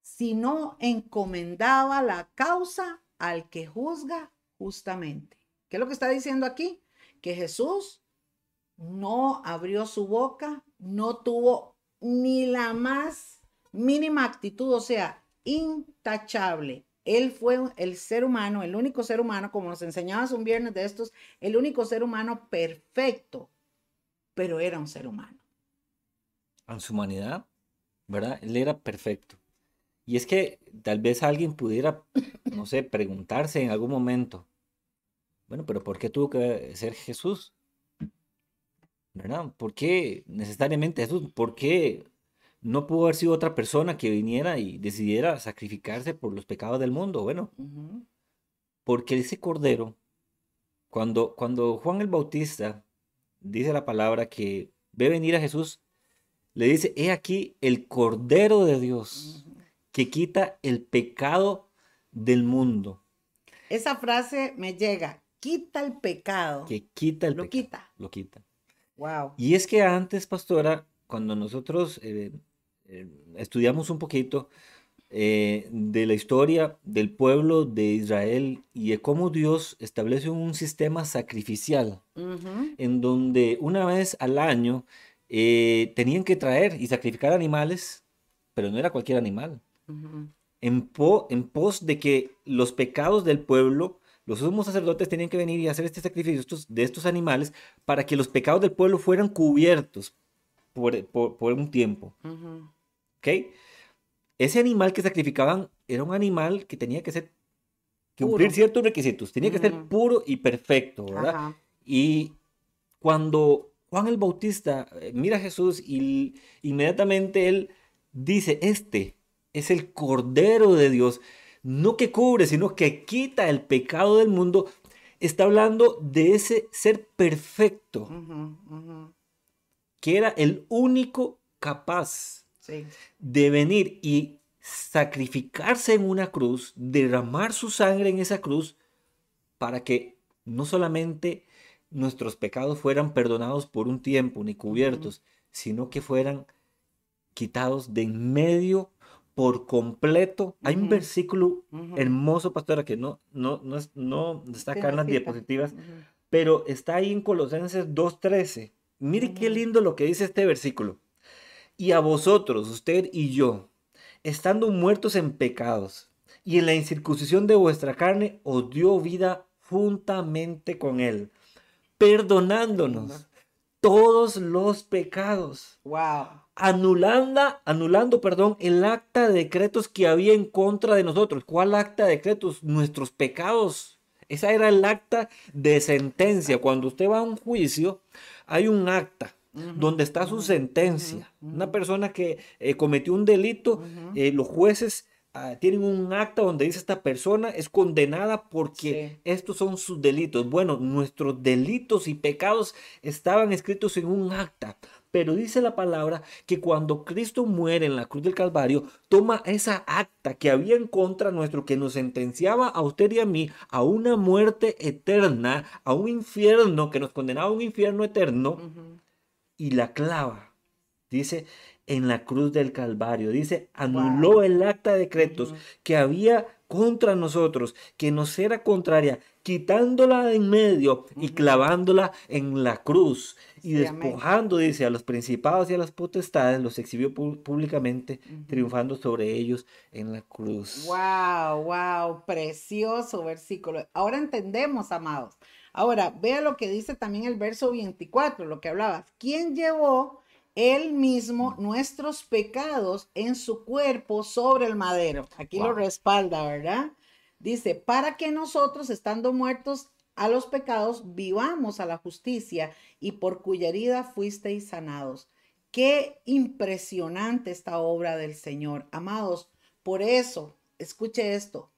sino encomendaba la causa al que juzga justamente. ¿Qué es lo que está diciendo aquí? Que Jesús no abrió su boca, no tuvo ni la más mínima actitud, o sea, intachable. Él fue el ser humano, el único ser humano, como nos enseñabas un viernes de estos, el único ser humano perfecto, pero era un ser humano. En su humanidad, ¿verdad? Él era perfecto. Y es que tal vez alguien pudiera, no sé, preguntarse en algún momento, bueno, pero ¿por qué tuvo que ser Jesús? ¿Verdad? ¿Por qué necesariamente Jesús? ¿Por qué no pudo haber sido otra persona que viniera y decidiera sacrificarse por los pecados del mundo? Bueno, porque ese cordero, cuando, cuando Juan el Bautista dice la palabra que ve venir a Jesús, le dice, he aquí el cordero de Dios que quita el pecado del mundo. Esa frase me llega, quita el pecado. Que quita el lo quita. Lo quita. Wow. Y es que antes, pastora, cuando nosotros eh, eh, estudiamos un poquito eh, de la historia del pueblo de Israel y de cómo Dios establece un sistema sacrificial, en donde una vez al año tenían que traer y sacrificar animales, pero no era cualquier animal. en, en pos de que los pecados del pueblo los sumos sacerdotes tenían que venir y hacer este sacrificio de estos animales para que los pecados del pueblo fueran cubiertos por, un tiempo. ¿Ok? Ese animal que sacrificaban era un animal que tenía que ser cumplir ciertos requisitos, tenía que ser puro y perfecto, ¿verdad? Y cuando Juan el Bautista eh, mira a Jesús y inmediatamente él dice, este es el Cordero de Dios no que cubre, sino que quita el pecado del mundo, está hablando de ese ser perfecto, que era el único capaz de venir y sacrificarse en una cruz, derramar su sangre en esa cruz, para que no solamente nuestros pecados fueran perdonados por un tiempo ni cubiertos, sino que fueran quitados de en medio por completo. Hay un versículo hermoso, pastora, que no, no, no, no está acá en las diapositivas, pero está ahí en Colosenses 2.13. Mire qué lindo lo que dice este versículo. Y a vosotros, usted y yo, estando muertos en pecados y en la incircuncisión de vuestra carne, os dio vida juntamente con él, perdonándonos todos los pecados. Wow anulando, anulando perdón, el acta de decretos que había en contra de nosotros. ¿Cuál acta de decretos? Nuestros pecados. Esa era el acta de sentencia. Cuando usted va a un juicio, hay un acta donde está su sentencia. Una persona que eh, cometió un delito, eh, los jueces ah, tienen un acta donde dice esta persona es condenada porque estos son sus delitos. Bueno, nuestros delitos y pecados estaban escritos en un acta. Pero dice la palabra que cuando Cristo muere en la cruz del Calvario, toma esa acta que había en contra nuestro, que nos sentenciaba a usted y a mí a una muerte eterna, a un infierno, que nos condenaba a un infierno eterno, y la clava. Dice, en la cruz del Calvario. Dice, anuló el acta de decretos que había contra nosotros, que nos era contraria, quitándola de en medio y clavándola en la cruz y despojando, dice, a los principados y a las potestades, los exhibió públicamente, triunfando sobre ellos en la cruz. Wow, wow, precioso versículo. Ahora entendemos, amados. Ahora, vea lo que dice también el verso 24, lo que hablabas. ¿Quién llevó él mismo nuestros pecados en su cuerpo sobre el madero? Aquí lo respalda, ¿verdad? Dice, para que nosotros, estando muertos a los pecados, vivamos a la justicia y por cuya herida fuisteis sanados. Qué impresionante esta obra del Señor. Amados, por eso, escuche esto.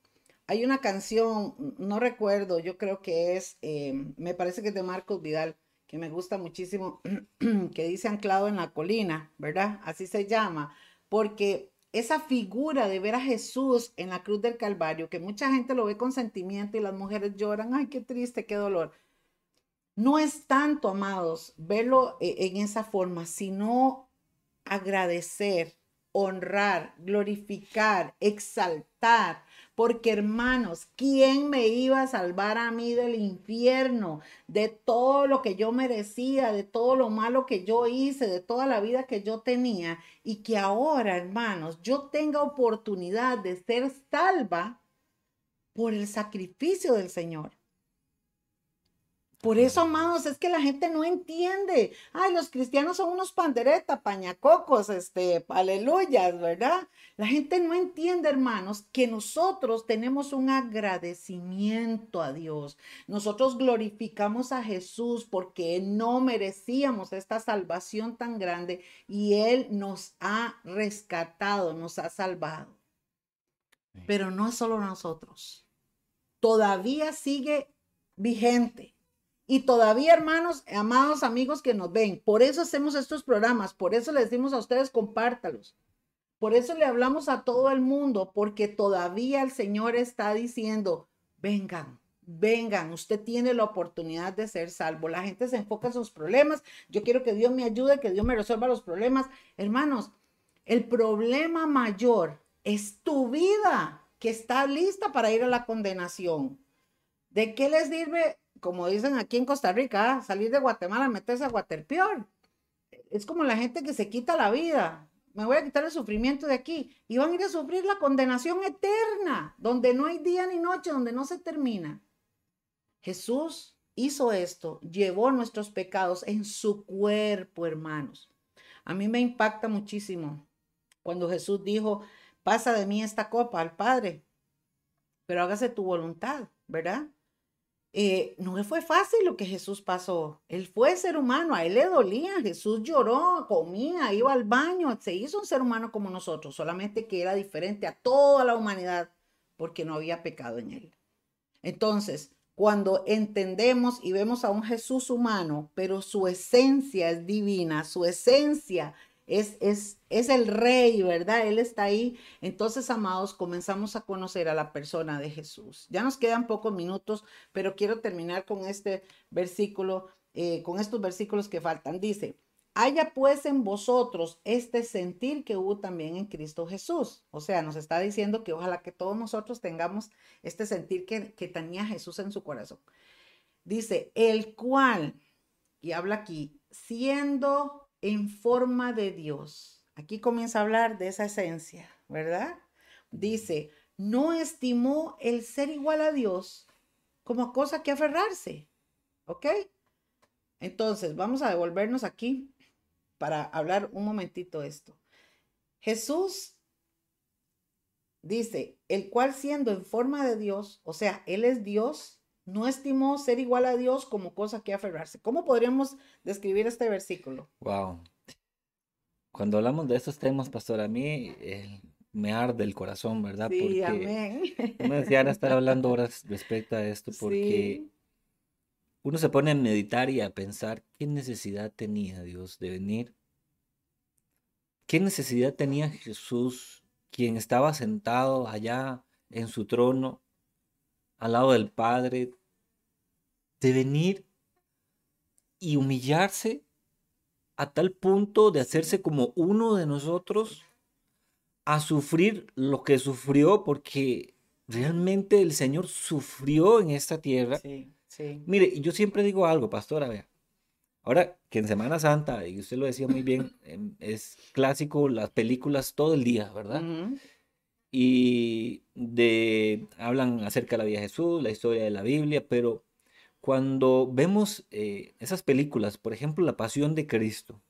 Hay una canción, no recuerdo, yo creo que es, eh, me parece que es de Marcos Vidal, que me gusta muchísimo, que dice anclado en la colina, ¿verdad? Así se llama, porque esa figura de ver a Jesús en la cruz del Calvario, que mucha gente lo ve con sentimiento y las mujeres lloran, ay, qué triste, qué dolor. No es tanto, amados, verlo eh, en esa forma, sino agradecer, honrar, glorificar, exaltar porque hermanos, ¿quién me iba a salvar a mí del infierno, de todo lo que yo merecía, de todo lo malo que yo hice, de toda la vida que yo tenía? Y que ahora, hermanos, yo tenga oportunidad de ser salva por el sacrificio del Señor. Por eso, amados, es que la gente no entiende. Ay, los cristianos son unos panderetas, pañacocos, este, aleluyas, ¿verdad? La gente no entiende, hermanos, que nosotros tenemos un agradecimiento a Dios. Nosotros glorificamos a Jesús porque no merecíamos esta salvación tan grande y Él nos ha rescatado, nos ha salvado. Pero no es solo nosotros. Todavía sigue vigente y todavía, hermanos, amados amigos que nos ven, por eso hacemos estos programas, por eso les decimos a ustedes, compártalos. Por eso le hablamos a todo el mundo, porque todavía el Señor está diciendo, vengan, vengan, usted tiene la oportunidad de ser salvo. La gente se enfoca en sus problemas. Yo quiero que Dios me ayude, que Dios me resuelva los problemas. Hermanos, el problema mayor es tu vida que está lista para ir a la condenación. ¿De qué les sirve como dicen aquí en Costa Rica, ah, salir de Guatemala, meterse a Guaterpeor. Es como la gente que se quita la vida. Me voy a quitar el sufrimiento de aquí. Y van a ir a sufrir la condenación eterna, donde no hay día ni noche, donde no se termina. Jesús hizo esto, llevó nuestros pecados en su cuerpo, hermanos. A mí me impacta muchísimo cuando Jesús dijo, pasa de mí esta copa al Padre, pero hágase tu voluntad, ¿verdad? Eh, no fue fácil lo que Jesús pasó. Él fue ser humano, a él le dolía, Jesús lloró, comía, iba al baño, se hizo un ser humano como nosotros, solamente que era diferente a toda la humanidad porque no había pecado en él. Entonces, cuando entendemos y vemos a un Jesús humano, pero su esencia es divina, su esencia es, es, es el rey, ¿verdad? Él está ahí. Entonces, amados, comenzamos a conocer a la persona de Jesús. Ya nos quedan pocos minutos, pero quiero terminar con este versículo, eh, con estos versículos que faltan. Dice, haya pues en vosotros este sentir que hubo también en Cristo Jesús. O sea, nos está diciendo que ojalá que todos nosotros tengamos este sentir que, que tenía Jesús en su corazón. Dice, el cual, y habla aquí, siendo en forma de Dios. Aquí comienza a hablar de esa esencia, ¿verdad? Dice, no estimó el ser igual a Dios como cosa que aferrarse, ¿ok? Entonces, vamos a devolvernos aquí para hablar un momentito esto. Jesús dice, el cual siendo en forma de Dios, o sea, Él es Dios, no estimó ser igual a Dios como cosa que aferrarse. ¿Cómo podríamos describir este versículo? Wow. Cuando hablamos de estos temas, pastor, a mí me arde el corazón, ¿verdad? Sí, porque amén. no me decían estar hablando horas respecto a esto, porque Sí, uno se pone a meditar y a pensar qué necesidad tenía Dios de venir, qué necesidad tenía Jesús, quien estaba sentado allá en su trono, al lado del Padre, de venir y humillarse a tal punto de hacerse como uno de nosotros, a sufrir lo que sufrió, porque realmente el Señor sufrió en esta tierra. sí, sí. Mire, yo siempre digo algo, pastora, vea. Ahora que en Semana Santa, y usted lo decía muy bien, em, es clásico las películas todo el día, ¿verdad? Ujú, Y de hablan acerca de la vida de Jesús, la historia de la Biblia, pero cuando vemos eh, esas películas, por ejemplo, La Pasión de Cristo,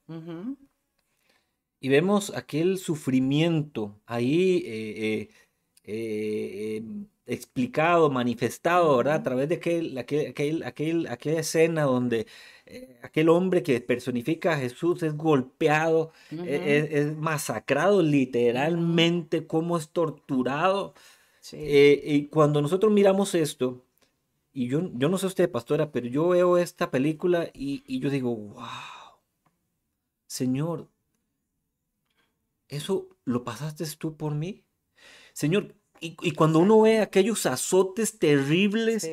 y vemos aquel sufrimiento ahí eh, eh, eh, em, explicado, manifestado, ¿verdad? A través de aquel, aquel, aquel- aquel- aquella escena donde eh, aquel hombre que personifica a Jesús es golpeado, e- e- es, masacrado literalmente, cómo es torturado. Sí, Eh, y cuando nosotros miramos esto, y yo, yo no sé usted, pastora, pero yo veo esta película y, y yo digo, wow, Señor, ¿eso lo pasaste tú por mí? Señor, y, y cuando uno ve aquellos azotes terribles sí,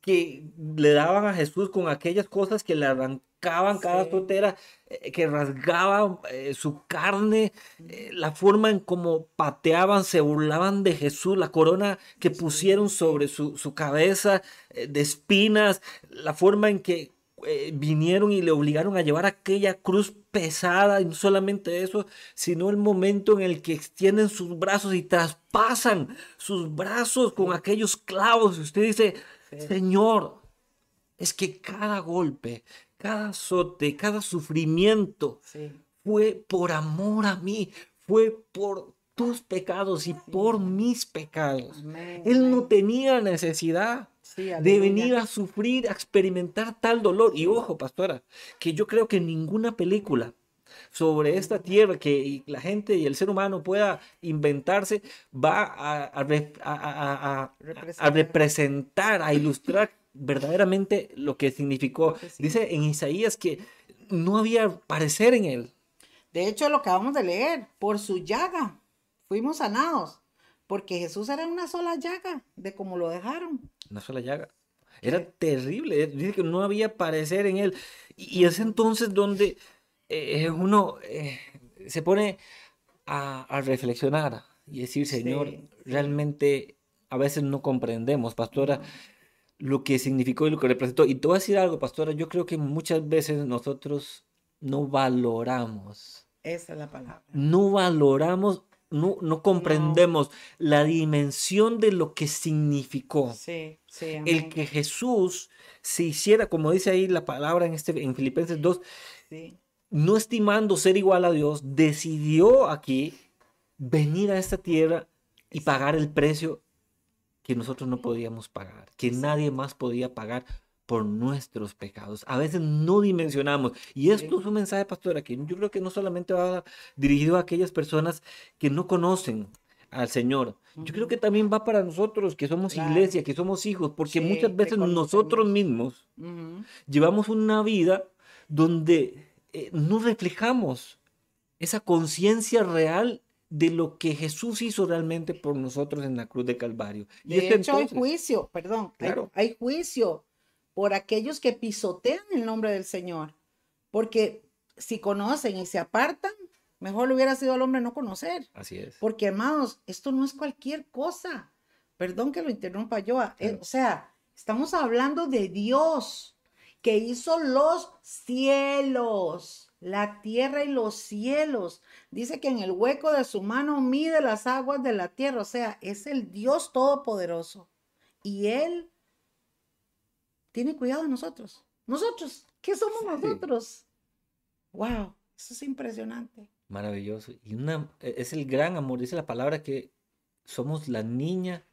que le daban a Jesús con aquellas cosas que le arrancaban cada sí. azotera, eh, que rasgaban eh, su carne, eh, la forma en cómo pateaban, se burlaban de Jesús, la corona que pusieron sobre su, su cabeza eh, de espinas, la forma en que eh, vinieron y le obligaron a llevar aquella cruz pesada, y no solamente eso, sino el momento en el que extienden sus brazos y traspasan sus brazos con aquellos clavos. Usted dice, sí, Señor, es que cada golpe, cada azote, cada sufrimiento sí. fue por amor a mí, fue por tus pecados y por mis pecados. Amén, Él no tenía necesidad Sí, de venir a sufrir, a experimentar tal dolor. Y ojo, pastora, que yo creo que ninguna película sobre esta tierra que la gente y el ser humano pueda inventarse va a, a re- a- a- a- a Representar. representar, a ilustrar verdaderamente lo que significó. Lo que sí. Dice en Isaías que no había parecer en él. De hecho, lo acabamos de leer, por su llaga fuimos sanados, porque Jesús era una sola llaga de como lo dejaron. Una sola llaga. Era Sí. terrible. Dice que no había parecer en él. Y, y es entonces donde eh, uno eh, se pone a, a reflexionar y decir, Señor, sí. realmente a veces no comprendemos, pastora, lo que significó y lo que representó. Y te voy a decir algo, pastora, yo creo que muchas veces nosotros no valoramos, Esa es la palabra. no valoramos, no, no comprendemos la dimensión de lo que significó. Sí, sí, El que Jesús se hiciera, como dice ahí la palabra en, este, en Filipenses 2, Sí, no estimando ser igual a Dios, decidió aquí venir a esta tierra y pagar el precio que nosotros no podíamos pagar, que nadie más podía pagar por nuestros pecados. A veces no dimensionamos. Y esto es un mensaje, pastora, que yo creo que no solamente va dirigido a aquellas personas que no conocen al Señor. Yo creo que también va para nosotros que somos Claro. iglesia, que somos hijos, porque Sí, muchas veces nosotros mismos Ujú. llevamos una vida donde eh, no reflejamos esa conciencia real de lo que Jesús hizo realmente por nosotros en la cruz de Calvario. Y De es hecho, hay entonces, juicio, perdón, hay- Claro. hay, juicio por aquellos que pisotean el nombre del Señor. Porque si conocen y se apartan, mejor le hubiera sido al hombre no conocer. así es. Porque, hermanos, esto no es cualquier cosa. Perdón que lo interrumpa yo. eh, o sea, estamos hablando de Dios que hizo los cielos, la tierra y los cielos. Dice que en el hueco de su mano mide las aguas de la tierra. O sea, es el Dios todopoderoso. Y Él tiene cuidado de nosotros. Nosotros, ¿qué somos Sí. nosotros? Wow, eso es impresionante. Maravilloso. Y una, e- es el gran amor, dice la palabra que somos la niña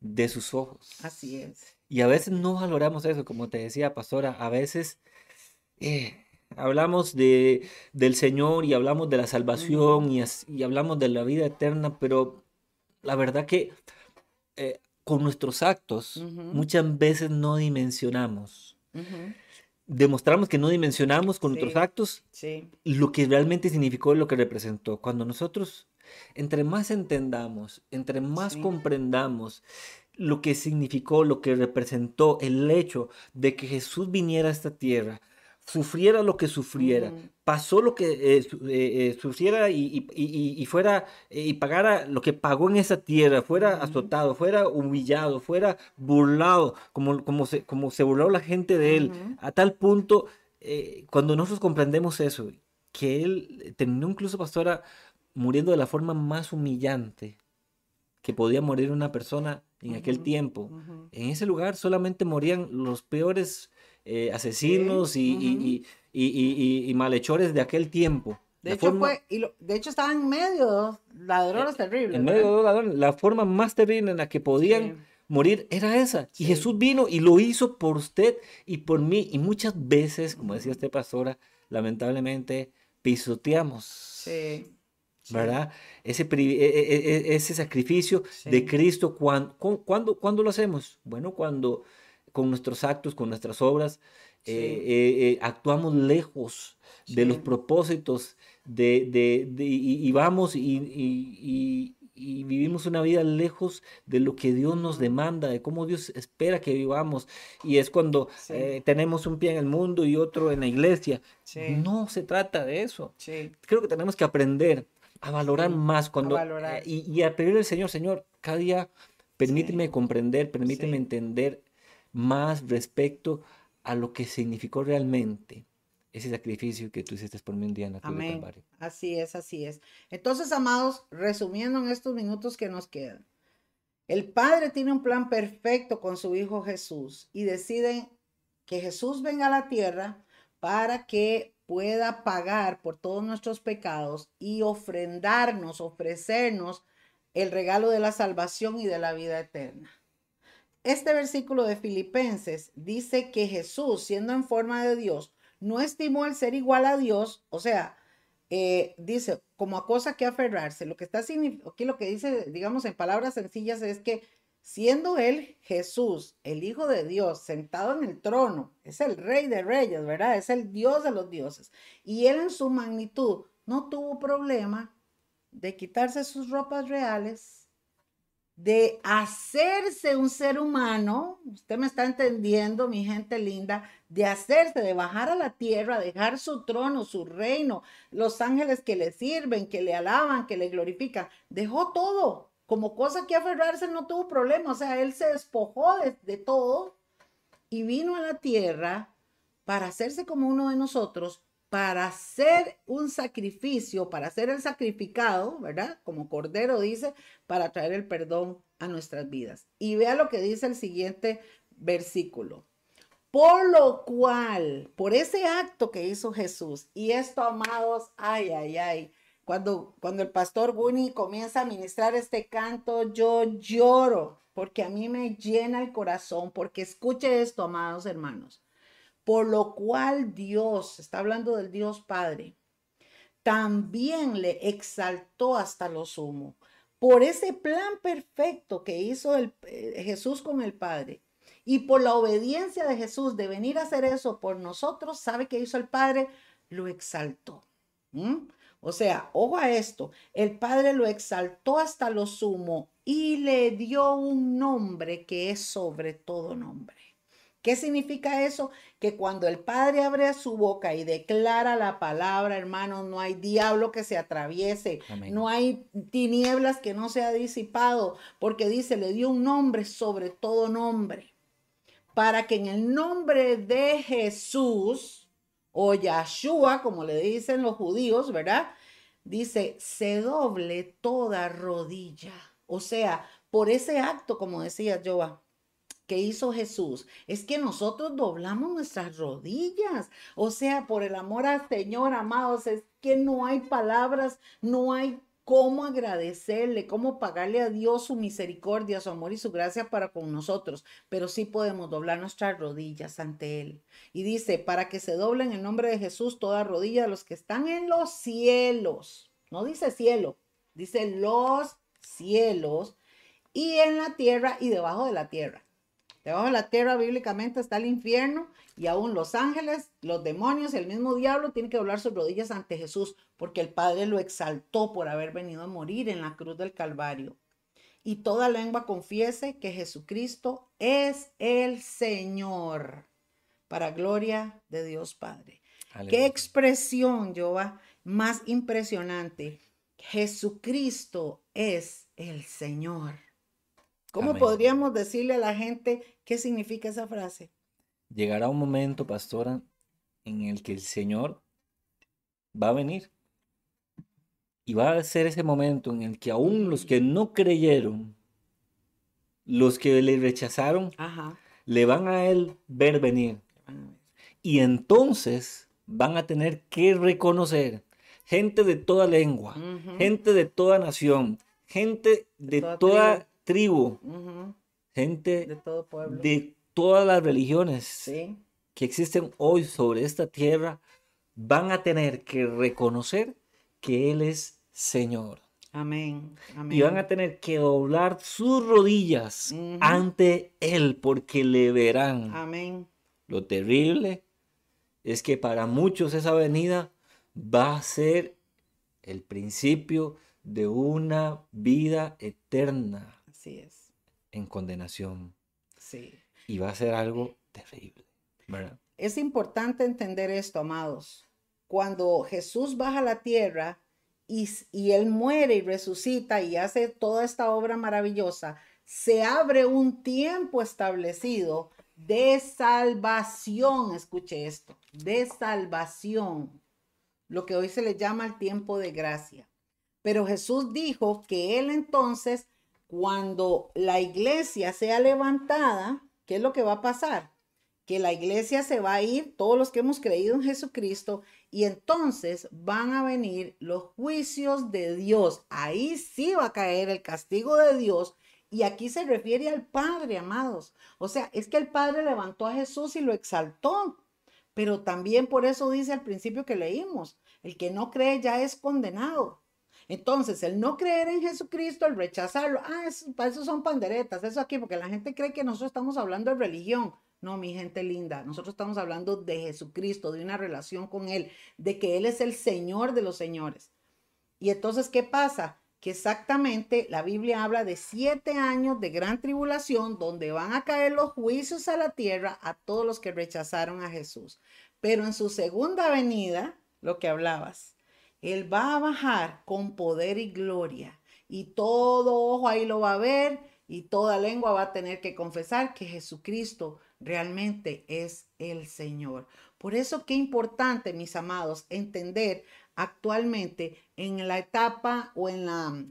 de sus ojos. Así es. Y a veces no valoramos eso, como te decía, pastora, a veces eh, hablamos de, del Señor y hablamos de la salvación y, y, hablamos de la vida eterna, pero la verdad que eh, con nuestros actos muchas veces no dimensionamos. Demostramos que no dimensionamos con nuestros actos lo que realmente significó lo que representó. Cuando nosotros, entre más entendamos, entre más comprendamos lo que significó, lo que representó el hecho de que Jesús viniera a esta tierra, sufriera lo que sufriera, pasó lo que eh, eh, eh, sufriera y, fuera y pagara lo que pagó en esa tierra, fuera azotado, fuera humillado, fuera burlado, como, como, se, como se burló la gente de él, a tal punto, cuando nosotros comprendemos eso, que él terminó incluso, pastora, muriendo de la forma más humillante que podía morir una persona en aquel tiempo. En ese lugar solamente morían los peores eh, asesinos y, y, malhechores de aquel tiempo. De hecho, fue, y de hecho estaban en medio ladrones eh, terribles. En medio de los ladrones. La forma más terrible en la que podían morir era esa. Y Jesús vino y lo hizo por usted y por mí. Y muchas veces, como decía este pastora, lamentablemente pisoteamos. Sí. ¿Verdad? Ese, e, e, e, ese sacrificio de Cristo, ¿cuándo, ¿cuándo lo hacemos? Bueno, cuando con nuestros actos, con nuestras obras, eh, eh, eh, actuamos lejos de los propósitos de, de, y, vamos y, vivimos una vida lejos de lo que Dios nos demanda, de cómo Dios espera que vivamos. Y es cuando tenemos un pie en el mundo y otro en la iglesia. No se trata de eso. Creo que tenemos que aprender a valorar más cuando y, a pedirle al Señor, Señor, cada día permíteme comprender, permíteme entender más respecto a lo que significó realmente ese sacrificio que tú hiciste por mí un día en la cruz Amén. Así es, así es. Entonces, amados, resumiendo en estos minutos que nos quedan, el Padre tiene un plan perfecto con su Hijo Jesús y deciden que Jesús venga a la tierra para que pueda pagar por todos nuestros pecados y ofrendarnos, ofrecernos el regalo de la salvación y de la vida eterna. Este versículo de Filipenses dice que Jesús, siendo en forma de Dios, no estimó el ser igual a Dios, o sea, eh, dice como a cosa que aferrarse. Lo que está aquí lo que dice, digamos en palabras sencillas, es que siendo él Jesús, el Hijo de Dios, sentado en el trono, es el Rey de Reyes, ¿verdad? Es el Dios de los dioses. Y él en su magnitud no tuvo problema de quitarse sus ropas reales de hacerse un ser humano, usted me está entendiendo, mi gente linda, de hacerse, de bajar a la tierra, dejar su trono, su reino, los ángeles que le sirven, que le alaban, que le glorifican, dejó todo, como cosa que aferrarse no tuvo problema, o sea, él se despojó de, de todo y vino a la tierra para hacerse como uno de nosotros, para hacer un sacrificio, para ser el sacrificado, ¿verdad? Como Cordero dice, para traer el perdón a nuestras vidas. Y vea lo que dice el siguiente versículo. Por lo cual, por ese acto que hizo Jesús, y esto, amados, ay, ay, ay, cuando, cuando el pastor Bunny comienza a ministrar este canto, yo lloro, porque a mí me llena el corazón, porque escuche esto, amados hermanos. Por lo cual Dios, está hablando del Dios Padre, también le exaltó hasta lo sumo. Por ese plan perfecto que hizo el, eh, Jesús con el Padre y por la obediencia de Jesús de venir a hacer eso por nosotros, ¿sabe qué hizo el Padre? Lo exaltó. O sea, ojo a esto, el Padre lo exaltó hasta lo sumo y le dio un nombre que es sobre todo nombre. ¿Qué significa eso? Que cuando el Padre abre su boca y declara la palabra, hermanos, no hay diablo que se atraviese, no hay tinieblas que no se ha disipado, porque dice, le dio un nombre sobre todo nombre, para que en el nombre de Jesús, o Yahshua, como le dicen los judíos, ¿verdad? Dice, se doble toda rodilla. O sea, por ese acto, como decía Joa, que hizo Jesús es que nosotros doblamos nuestras rodillas. O sea, por el amor al Señor, amados, es que no hay palabras, no hay cómo agradecerle, cómo pagarle a Dios su misericordia, su amor y su gracia para con nosotros, pero sí podemos doblar nuestras rodillas ante Él. Y dice, para que se doble en el nombre de Jesús toda rodilla de los que están en los cielos. No dice cielo, dice los cielos y en la tierra y debajo de la tierra. Debajo de la tierra bíblicamente está el infierno y aún los ángeles, los demonios y el mismo diablo tienen que doblar sus rodillas ante Jesús porque el Padre lo exaltó por haber venido a morir en la cruz del Calvario. Y toda lengua confiese que Jesucristo es el Señor para gloria de Dios Padre. Qué expresión, Jehová, más impresionante. Jesucristo es el Señor. ¿Cómo podríamos decirle a la gente qué significa esa frase? Llegará un momento, pastora, en el que el Señor va a venir. Y va a ser ese momento en el que aún los que no creyeron, los que le rechazaron, le van a él ver venir. Y entonces van a tener que reconocer gente de toda lengua, gente de toda nación, gente de toda, tribu, gente de todo pueblo, de todas las religiones que existen hoy sobre esta tierra, van a tener que reconocer que Él es Señor. Amén. Y van a tener que doblar sus rodillas ante Él porque le verán. Amén. Lo terrible es que para muchos esa venida va a ser el principio de una vida eterna. Así es. En condenación. Sí. Y va a ser algo terrible. Es importante entender esto, amados. Cuando Jesús baja a la tierra y, y Él muere y resucita y hace toda esta obra maravillosa, se abre un tiempo establecido de salvación. Escuche esto, de salvación. Lo que hoy se le llama el tiempo de gracia. Pero Jesús dijo que Él entonces cuando la iglesia sea levantada, ¿qué es lo que va a pasar? Que la iglesia se va a ir, todos los que hemos creído en Jesucristo, y entonces van a venir los juicios de Dios. Ahí sí va a caer el castigo de Dios. Y aquí se refiere al Padre, amados. O sea, es que el Padre levantó a Jesús y lo exaltó. Pero también por eso dice al principio que leímos, el que no cree ya es condenado. Entonces, el no creer en Jesucristo, el rechazarlo, ah, eso, eso son panderetas, eso aquí, porque la gente cree que nosotros estamos hablando de religión. No, mi gente linda, nosotros estamos hablando de Jesucristo, de una relación con Él, de que Él es el Señor de los señores. Y entonces, ¿qué pasa? Que exactamente la Biblia habla de siete años de gran tribulación donde van a caer los juicios a la tierra a todos los que rechazaron a Jesús. Pero en su segunda venida, lo que hablabas, él va a bajar con poder y gloria y todo ojo ahí lo va a ver y toda lengua va a tener que confesar que Jesucristo realmente es el Señor. Por eso qué importante, mis amados, entender actualmente en la etapa o en la,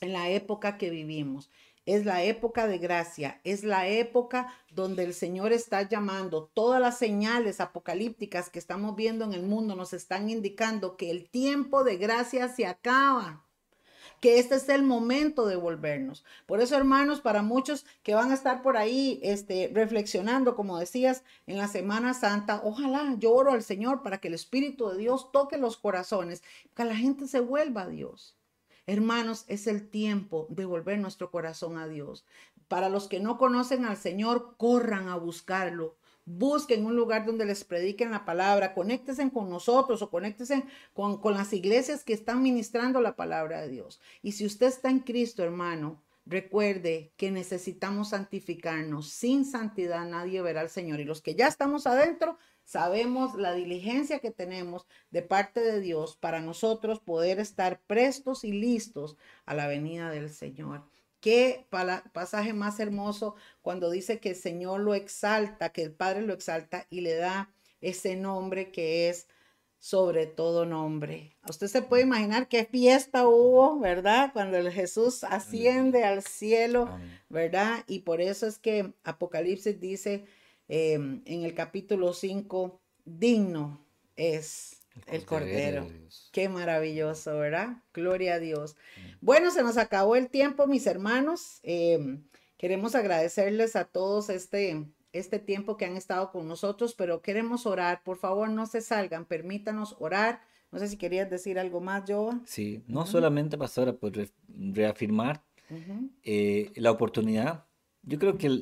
en la época que vivimos. Es la época de gracia, es la época donde el Señor está llamando. Todas las señales apocalípticas que estamos viendo en el mundo nos están indicando que el tiempo de gracia se acaba que este es el momento de volvernos. Por eso, hermanos, para muchos que van a estar por ahí este, reflexionando, como decías, en la Semana Santa, ojalá yo oro al Señor para que el Espíritu de Dios toque los corazones, que la gente se vuelva a Dios. Hermanos, es el tiempo de volver nuestro corazón a Dios. Para los que no conocen al Señor, corran a buscarlo. Busquen un lugar donde les prediquen la palabra, conéctense con nosotros o conéctense con, con las iglesias que están ministrando la palabra de Dios. Y si usted está en Cristo, hermano, Recuerde que necesitamos santificarnos. Sin santidad nadie verá al Señor. Y los que ya estamos adentro, sabemos la diligencia que tenemos de parte de Dios para nosotros poder estar prestos y listos a la venida del Señor. Qué pasaje más hermoso cuando dice que el Señor lo exalta, que el Padre lo exalta y le da ese nombre que es sobre todo nombre. Usted se puede imaginar qué fiesta hubo, ¿verdad? Cuando el Jesús asciende al cielo, ¿verdad? Y por eso es que Apocalipsis dice em, en el capítulo 5, digno es El Cordero. Qué maravilloso, ¿verdad? Gloria a Dios. Bueno, se nos acabó el tiempo, mis hermanos. Em, queremos agradecerles a todos este, este tiempo que han estado con nosotros, pero queremos orar. Por favor, no se salgan, permítanos orar. No sé si querías decir algo más, Joa. Sí, no solamente, pastora, pues reafirmar eh, la oportunidad. Yo creo que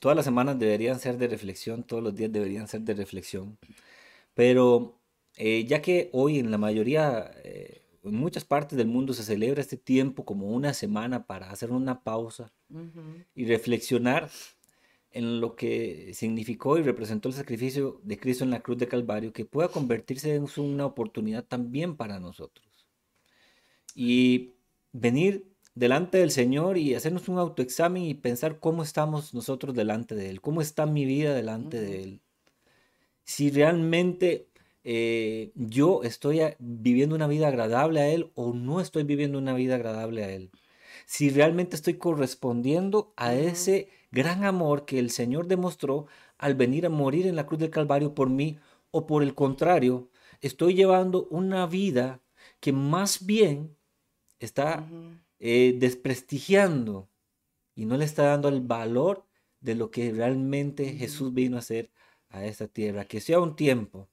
todas las semanas deberían ser de reflexión, todos los días deberían ser de reflexión. Pero eh, ya que hoy en la mayoría, eh, en muchas partes del mundo se celebra este tiempo como una semana para hacer una pausa y reflexionar en lo que significó y representó el sacrificio de Cristo en la cruz de Calvario, que pueda convertirse en una oportunidad también para nosotros. Y venir delante del Señor y hacernos un autoexamen y pensar cómo estamos nosotros delante de Él, cómo está mi vida delante de Él. Si realmente eh, yo estoy viviendo una vida agradable a Él o no estoy viviendo una vida agradable a Él. Si realmente estoy correspondiendo a ese gran amor que el Señor demostró al venir a morir en la cruz del Calvario por mí o por el contrario, estoy llevando una vida que más bien está eh, desprestigiando y no le está dando el valor de lo que realmente Jesús vino a hacer a esta tierra. Que sea un tiempo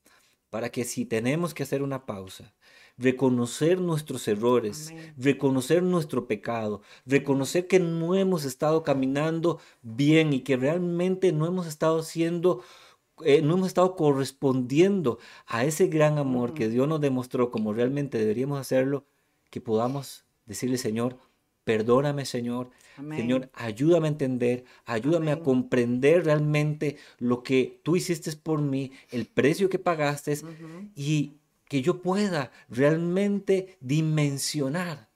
para que si tenemos que hacer una pausa, reconocer nuestros errores, reconocer nuestro pecado, reconocer que no hemos estado caminando bien y que realmente no hemos estado siendo eh, no hemos estado correspondiendo a ese gran amor que. Dios nos demostró como realmente deberíamos hacerlo, que podamos decirle, Señor, Perdóname, Señor. Señor, ayúdame a entender, ayúdame a comprender realmente lo que tú hiciste por mí, el precio que pagaste y que yo pueda realmente dimensionar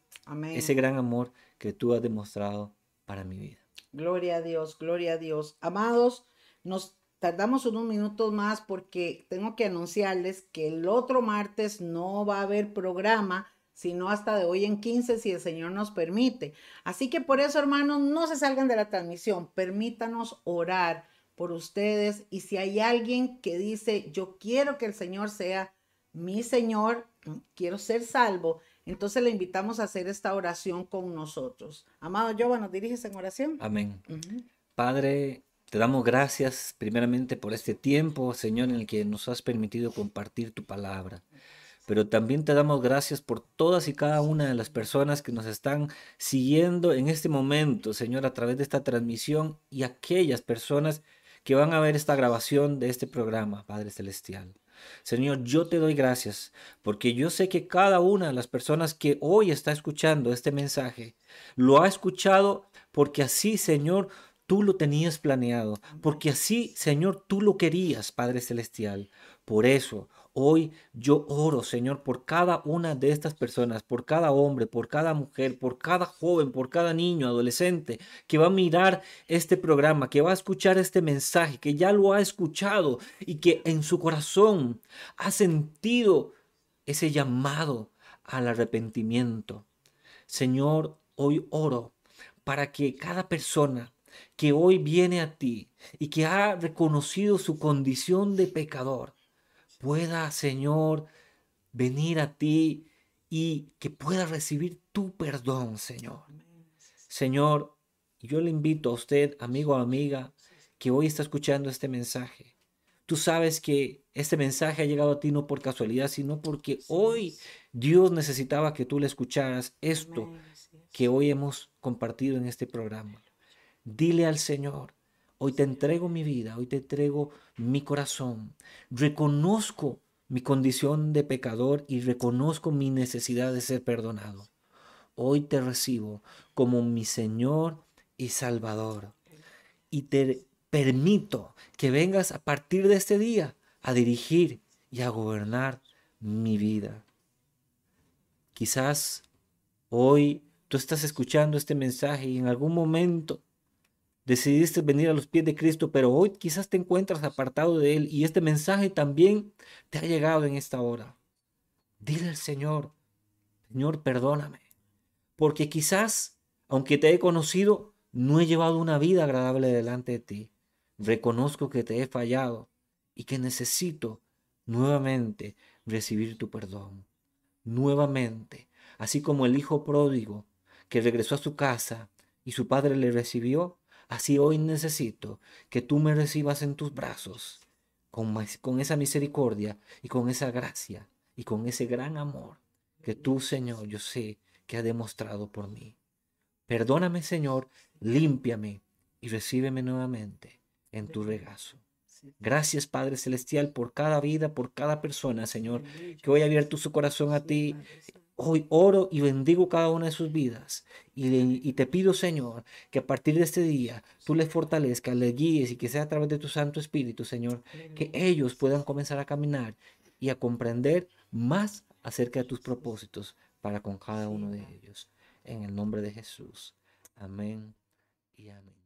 ese gran amor que tú has demostrado para mi vida. Gloria a Dios, gloria a Dios. Amados, nos tardamos unos minutos más porque tengo que anunciarles que el otro martes no va a haber programa sino hasta de hoy en 15 si el Señor nos permite. Así que por eso, hermanos, no se salgan de la transmisión, permítanos orar por ustedes y si hay alguien que dice, yo quiero que el Señor sea mi Señor, quiero ser salvo, entonces le invitamos a hacer esta oración con nosotros. Amado Jehová, ¿nos diriges en oración? Amén. Padre, te damos gracias primeramente por este tiempo, Señor, en el que nos has permitido compartir tu palabra pero también te damos gracias por todas y cada una de las personas que nos están siguiendo en este momento, Señor, a través de esta transmisión y aquellas personas que van a ver esta grabación de este programa, Padre Celestial. Señor, yo te doy gracias porque yo sé que cada una de las personas que hoy está escuchando este mensaje lo ha escuchado porque así, Señor, tú lo tenías planeado, porque así, Señor, tú lo querías, Padre Celestial. Por eso, Hoy yo oro, Señor, por cada una de estas personas, por cada hombre, por cada mujer, por cada joven, por cada niño, adolescente, que va a mirar este programa, que va a escuchar este mensaje, que ya lo ha escuchado y que en su corazón ha sentido ese llamado al arrepentimiento. Señor, hoy oro para que cada persona que hoy viene a ti y que ha reconocido su condición de pecador, pueda, Señor, venir a ti y que pueda recibir tu perdón, Señor. Señor, yo le invito a usted, amigo o amiga, que hoy está escuchando este mensaje. Tú sabes que este mensaje ha llegado a ti no por casualidad, sino porque hoy Dios necesitaba que tú le escucharas esto que hoy hemos compartido en este programa. Dile al Señor, Hoy te entrego mi vida, hoy te entrego mi corazón. Reconozco mi condición de pecador y reconozco mi necesidad de ser perdonado. Hoy te recibo como mi Señor y Salvador. Y te permito que vengas a partir de este día a dirigir y a gobernar mi vida. Quizás hoy tú estás escuchando este mensaje y en algún momento decidiste venir a los pies de Cristo, pero hoy quizás te encuentras apartado de Él y este mensaje también te ha llegado en esta hora. Dile al Señor, Señor, perdóname, porque quizás, aunque te he conocido, no he llevado una vida agradable delante de ti. Reconozco que te he fallado y que necesito nuevamente recibir tu perdón. Nuevamente, así como el hijo pródigo que regresó a su casa y su padre le recibió, así hoy necesito que tú me recibas en tus brazos con, con esa misericordia y con esa gracia y con ese gran amor que tú, Señor, yo sé que ha demostrado por mí. Perdóname, Señor, límpiame y recíbeme nuevamente en tu regazo. Gracias, Padre Celestial, por cada vida, por cada persona, Señor, que hoy ha abierto su corazón a ti. Hoy oro y bendigo cada una de sus vidas. Y, te pido, Señor, que a partir de este día tú les fortalezcas, les guíes y que sea a través de tu Santo Espíritu, Señor, que ellos puedan comenzar a caminar y a comprender más acerca de tus propósitos para con cada uno de ellos. En el nombre de Jesús. Amén y amén.